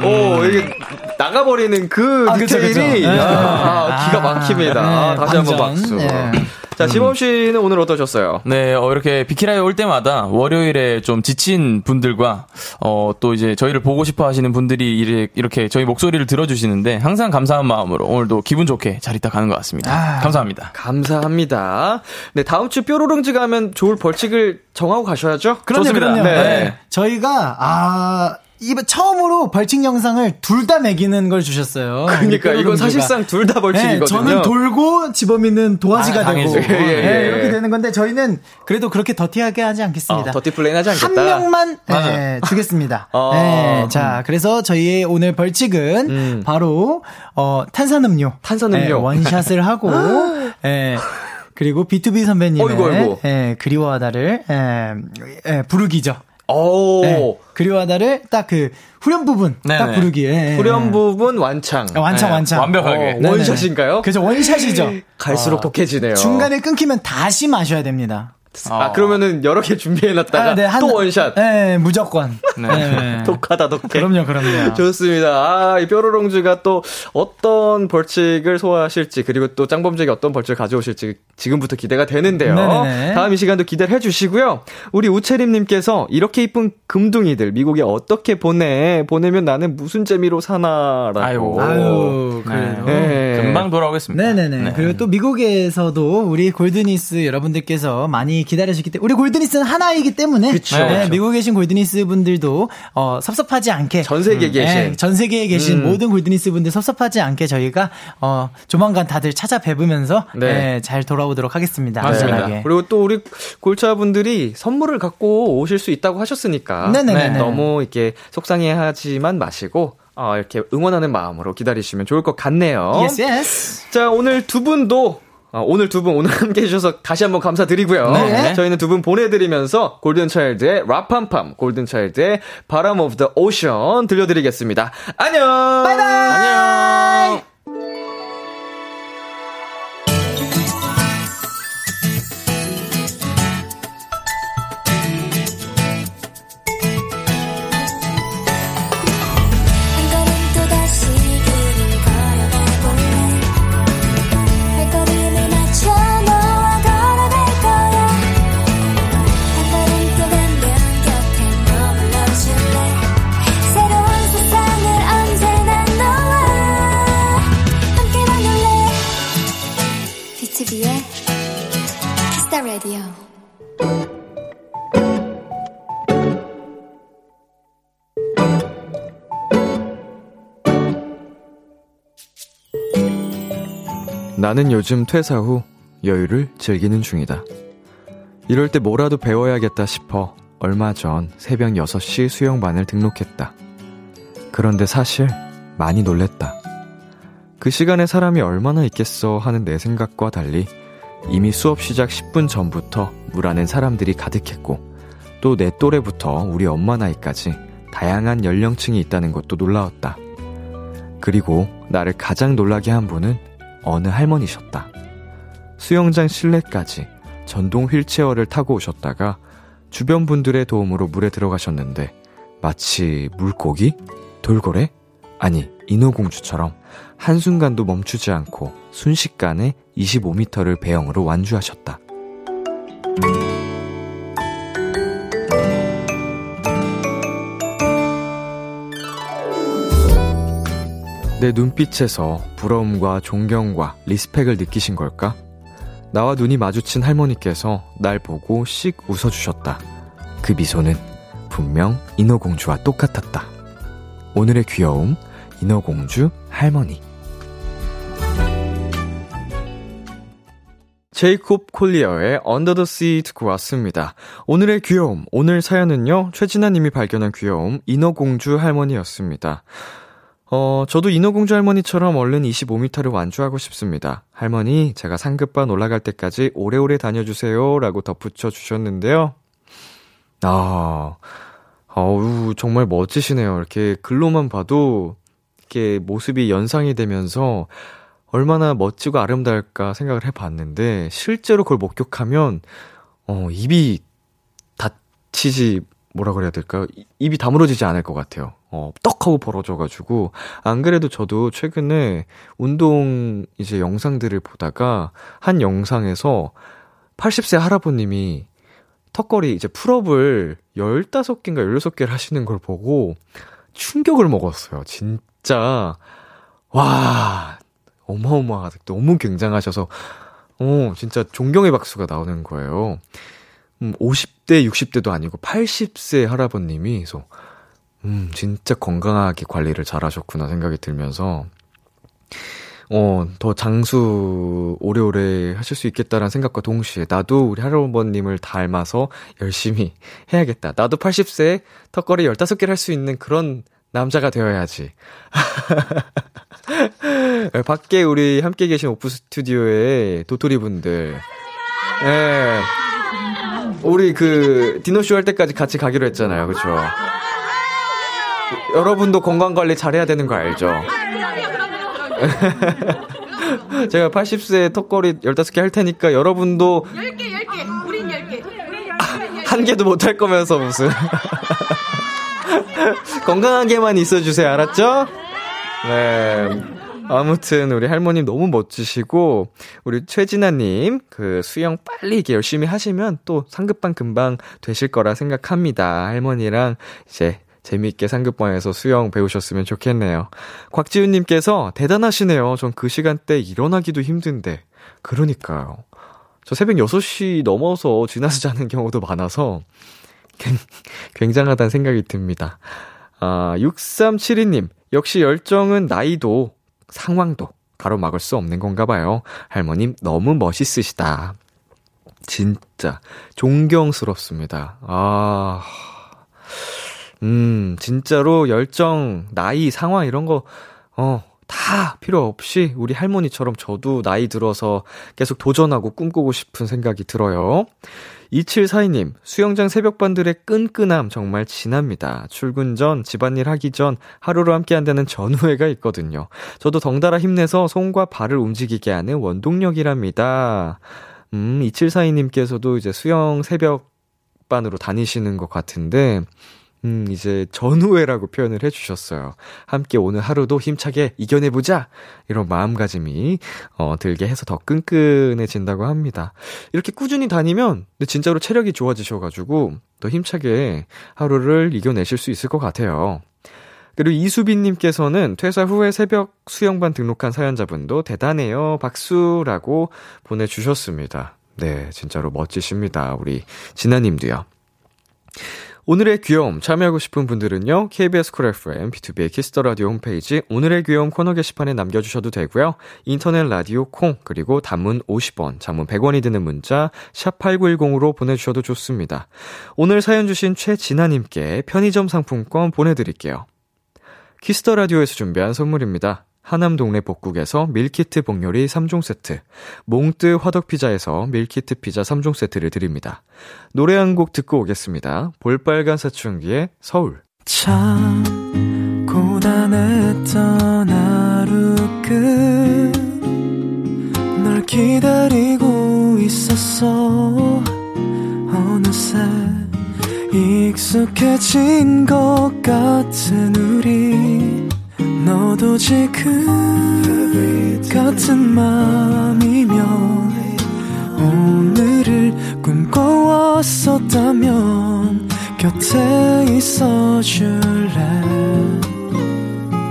오, 이게 나가버리는 그 아, 그쵸, 디테일이, 그쵸. 네. 아, 기가 막힙니다. 네, 다시 한번. 박수. 네. 자, 지범 씨는 오늘 어떠셨어요? 네, 어, 이렇게 비키라에 올 때마다 월요일에 좀 지친 분들과, 어, 또 이제 저희를 보고 싶어 하시는 분들이 이렇게 저희 목소리를 들어주시는데 항상 감사한 마음으로 오늘도 기분 좋게 잘 있다 가는 것 같습니다. 감사합니다. 감사합니다. 네, 다음 주 뾰로롱즈 가면 좋을 벌칙을 정하고 가셔야죠? 그럼요. 네. 네. 저희가, 아, 이번 처음으로 벌칙 영상을 둘 다 매기는 걸 주셨어요. 그러니까 우리 이건. 사실상 둘 다 벌칙이거든요. 네, 저는 돌고 지범이는 도화지가 아, 되고 당연히. 예, 예, 네, 예. 이렇게 되는 건데 저희는 그래도 그렇게 더티하게 하지 않겠습니다. 어, 더티 플레이는 하지 않겠다. 한 명만 네, 주겠습니다. 어. 네, 자 그래서 저희의 오늘 벌칙은 음. 바로 어, 탄산음료, 탄산음료. 네, 원샷을 하고 예, 그리고 B2B 선배님의 어이구, 어이구. 예, 그리워하다를 예, 예, 부르기죠. 오. 네, 그리워하다를 딱 그 후렴 부분 딱 네네. 부르기. 예, 예. 후렴 부분 완창. 아, 완창 네, 완창. 완벽하게. 어. 원샷인가요? 그죠 원샷이죠. 갈수록 독해지네요. 중간에 끊기면 다시 마셔야 됩니다. 아, 그러면은 여러 개 준비해놨다가 아, 네, 한- 또 원샷. 네, 무조건. 네. 독하다, 독해. 그럼요, 그럼요. 좋습니다. 아, 이 뾰로롱즈가 또 어떤 벌칙을 소화하실지, 그리고 또 짱범죄가 어떤 벌칙을 가져오실지 지금부터 기대가 되는데요. 네네네. 다음 이 시간도 기대를 해주시고요. 우리 우채림님께서 이렇게 이쁜 금둥이들 미국에 어떻게 보내? 보내면 나는 무슨 재미로 사나라고. 아이고. 아유, 그래요. 네. 금방 돌아오겠습니다. 네네네. 네. 그리고 또 미국에서도 우리 골드니스 여러분들께서 많이 기다리셨기 때문에, 우리 골드니스는 하나이기 때문에, 그쵸, 네, 그쵸. 미국에 계신 골드니스 분들도, 어, 섭섭하지 않게. 전 세계에 계신. 네, 전 세계에 계신 음. 모든 골드니스 분들 섭섭하지 않게 저희가, 어, 조만간 다들 찾아뵈면서, 네. 네, 잘 돌아오도록 하겠습니다. 맞습니다. 안전하게. 그리고 또 우리 골차 분들이 선물을 갖고 오실 수 있다고 하셨으니까 네네네네. 네, 너무 이렇게 속상해하지만 마시고 어, 이렇게 응원하는 마음으로 기다리시면 좋을 것 같네요. Yes, yes. 자 오늘 두 분도 어, 오늘 두 분 오늘 함께 해주셔서 다시 한번 감사드리고요. 네. 저희는 두 분 보내드리면서 골든차일드의 Ra Pam Pam, 골든차일드의 바람 of the ocean 들려드리겠습니다. 안녕. Bye bye. 안녕. 나는 요즘 퇴사 후 여유를 즐기는 중이다. 이럴 때 뭐라도 배워야겠다 싶어 얼마 전 새벽 6시 수영반을 등록했다. 그런데 사실 많이 놀랬다. 그 시간에 사람이 얼마나 있겠어 하는 내 생각과 달리 이미 수업 시작 10분 전부터 물 안엔 사람들이 가득했고 또 내 또래부터 우리 엄마 나이까지 다양한 연령층이 있다는 것도 놀라웠다. 그리고 나를 가장 놀라게 한 분은 어느 할머니셨다. 수영장 실내까지 전동 휠체어를 타고 오셨다가 주변 분들의 도움으로 물에 들어가셨는데 마치 물고기? 돌고래? 아니, 인어공주처럼 한순간도 멈추지 않고 순식간에 25m를 배영으로 완주하셨다. 내 눈빛에서 부러움과 존경과 리스펙을 느끼신 걸까? 나와 눈이 마주친 할머니께서 날 보고 씩 웃어주셨다. 그 미소는 분명 인어공주와 똑같았다. 오늘의 귀여움, 인어공주 할머니. 제이콥 콜리어의 Under the Sea 듣고 왔습니다. 오늘의 귀여움, 오늘 사연은요, 최진아님이 발견한 귀여움, 인어공주 할머니였습니다. 어, 저도 인어공주 할머니처럼 얼른 25m를 완주하고 싶습니다. 할머니, 제가 상급반 올라갈 때까지 오래오래 다녀주세요. 라고 덧붙여 주셨는데요. 아, 어우, 정말 멋지시네요. 이렇게 글로만 봐도, 이렇게 모습이 연상이 되면서, 얼마나 멋지고 아름다울까 생각을 해봤는데, 실제로 그걸 목격하면, 어, 입이 다치지, 뭐라 그래야 될까요? 이- 입이 다물어지지 않을 것 같아요. 어, 떡 하고 벌어져가지고. 안 그래도 저도 최근에 운동 이제 영상들을 보다가, 한 영상에서 80세 할아버님이 턱걸이 이제 풀업을 15개인가 16개를 하시는 걸 보고 충격을 먹었어요. 진짜, 와, 어마어마하다. 너무 굉장하셔서, 어, 진짜 존경의 박수가 나오는 거예요. 음, 50대, 60대도 아니고 80세 할아버님이, 그래서, 음, 진짜 건강하게 관리를 잘 하셨구나 생각이 들면서, 어, 더 장수 오래오래 하실 수 있겠다라는 생각과 동시에 나도 우리 할아버님을 닮아서 열심히 해야겠다. 나도 80세에 턱걸이 15개를 할 수 있는 그런 남자가 되어야지. 밖에 우리 함께 계신 오프 스튜디오에 도토리 분들. 예. 우리 그 디노쇼 할 때까지 같이 가기로 했잖아요. 그쵸? 여러분도 건강 관리 잘해야 되는 거 알죠? 제가 80세 턱걸이 15개 할 테니까 여러분도 10개, 10개. 우린 10개. 한 개도 못 할 거면서 무슨. 건강하게만 있어 주세요. 알았죠? 네. 아무튼 우리 할머님 너무 멋지시고 우리 최진아님 그 수영 빨리 이렇게 열심히 하시면 또 상급방 금방 되실 거라 생각합니다. 할머니랑 이제 재미있게 상급방에서 수영 배우셨으면 좋겠네요. 곽지훈님께서 대단하시네요. 전 그 시간대 일어나기도 힘든데. 그러니까요. 저 새벽 6시 넘어서 지나서 자는 경우도 많아서 굉- 굉장하다는 생각이 듭니다. 아, 6372님, 역시 열정은 나이도 상황도 가로막을 수 없는 건가 봐요. 할머님 너무 멋있으시다. 진짜 존경스럽습니다. 아, 음, 진짜로 열정, 나이, 상황 이런 거, 어, 다 필요 없이 우리 할머니처럼 저도 나이 들어서 계속 도전하고 꿈꾸고 싶은 생각이 들어요. 2742님, 수영장 새벽반들의 끈끈함 정말 진합니다. 출근 전, 집안일 하기 전, 하루를 함께 한다는 전후회가 있거든요. 저도 덩달아 힘내서 손과 발을 움직이게 하는 원동력이랍니다. 음, 2742님께서도 이제 수영 새벽반으로 다니시는 것 같은데, 음, 이제 전후회라고 표현을 해주셨어요. 함께 오늘 하루도 힘차게 이겨내보자! 이런 마음가짐이, 어, 들게 해서 더 끈끈해진다고 합니다. 이렇게 꾸준히 다니면, 근데 진짜로 체력이 좋아지셔가지고, 더 힘차게 하루를 이겨내실 수 있을 것 같아요. 그리고 이수빈님께서는 퇴사 후에 새벽 수영반 등록한 사연자분도 대단해요. 박수라고 보내주셨습니다. 네, 진짜로 멋지십니다. 우리 진아님도요. 오늘의 귀여움 참여하고 싶은 분들은요. KBS 쿨 FM, B2B의 키스터 라디오 홈페이지 오늘의 귀여움 코너 게시판에 남겨 주셔도 되고요. 인터넷 라디오 콩 그리고 단문 50원, 장문 100원이 드는 문자 샵 #8910으로 보내 주셔도 좋습니다. 오늘 사연 주신 최진아 님께 편의점 상품권 보내 드릴게요. Kiss the Radio에서 준비한 선물입니다. 하남 동네 복국에서 밀키트 복요리 3종 세트, 몽뜨 화덕피자에서 밀키트 피자 3종 세트를 드립니다. 노래 한 곡 듣고 오겠습니다. 볼빨간 사춘기의 서울. 참 고단했던 하루 끝널 기다리고 있었어 어느새 익숙해진 것 같은 우리 너도 지금 같은 맘이면 오늘을 꿈꿔왔었다면 곁에 있어줄래?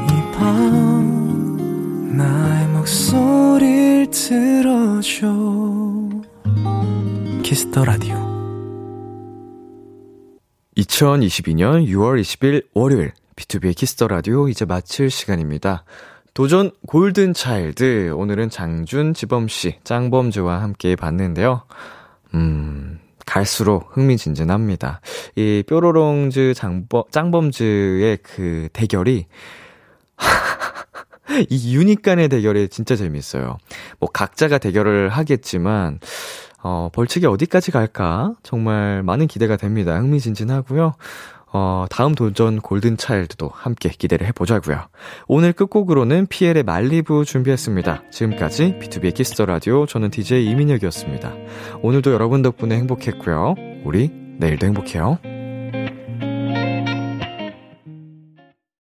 이 밤 나의 목소리를 들어줘. Kiss the Radio. 2022년 6월 20일 월요일 B2B의 키스터 라디오 이제 마칠 시간입니다. 도전 골든 차일드 오늘은 장준 지범 씨, 짱범즈와 함께 봤는데요. 음, 갈수록 흥미진진합니다. 이 뾰로롱즈 장범 짱범즈의 그 대결이 이 유닛 간의 대결이 진짜 재밌어요. 뭐 각자가 대결을 하겠지만 어, 벌칙이 어디까지 갈까? 정말 많은 기대가 됩니다. 흥미진진하고요. 어, 다음 도전 골든 차일드도 함께 기대를 해보자고요. 오늘 끝곡으로는 피엘의 말리부 준비했습니다. 지금까지 B2B의 키스터 라디오 저는 DJ 이민혁이었습니다. 오늘도 여러분 덕분에 행복했고요. 우리 내일도 행복해요.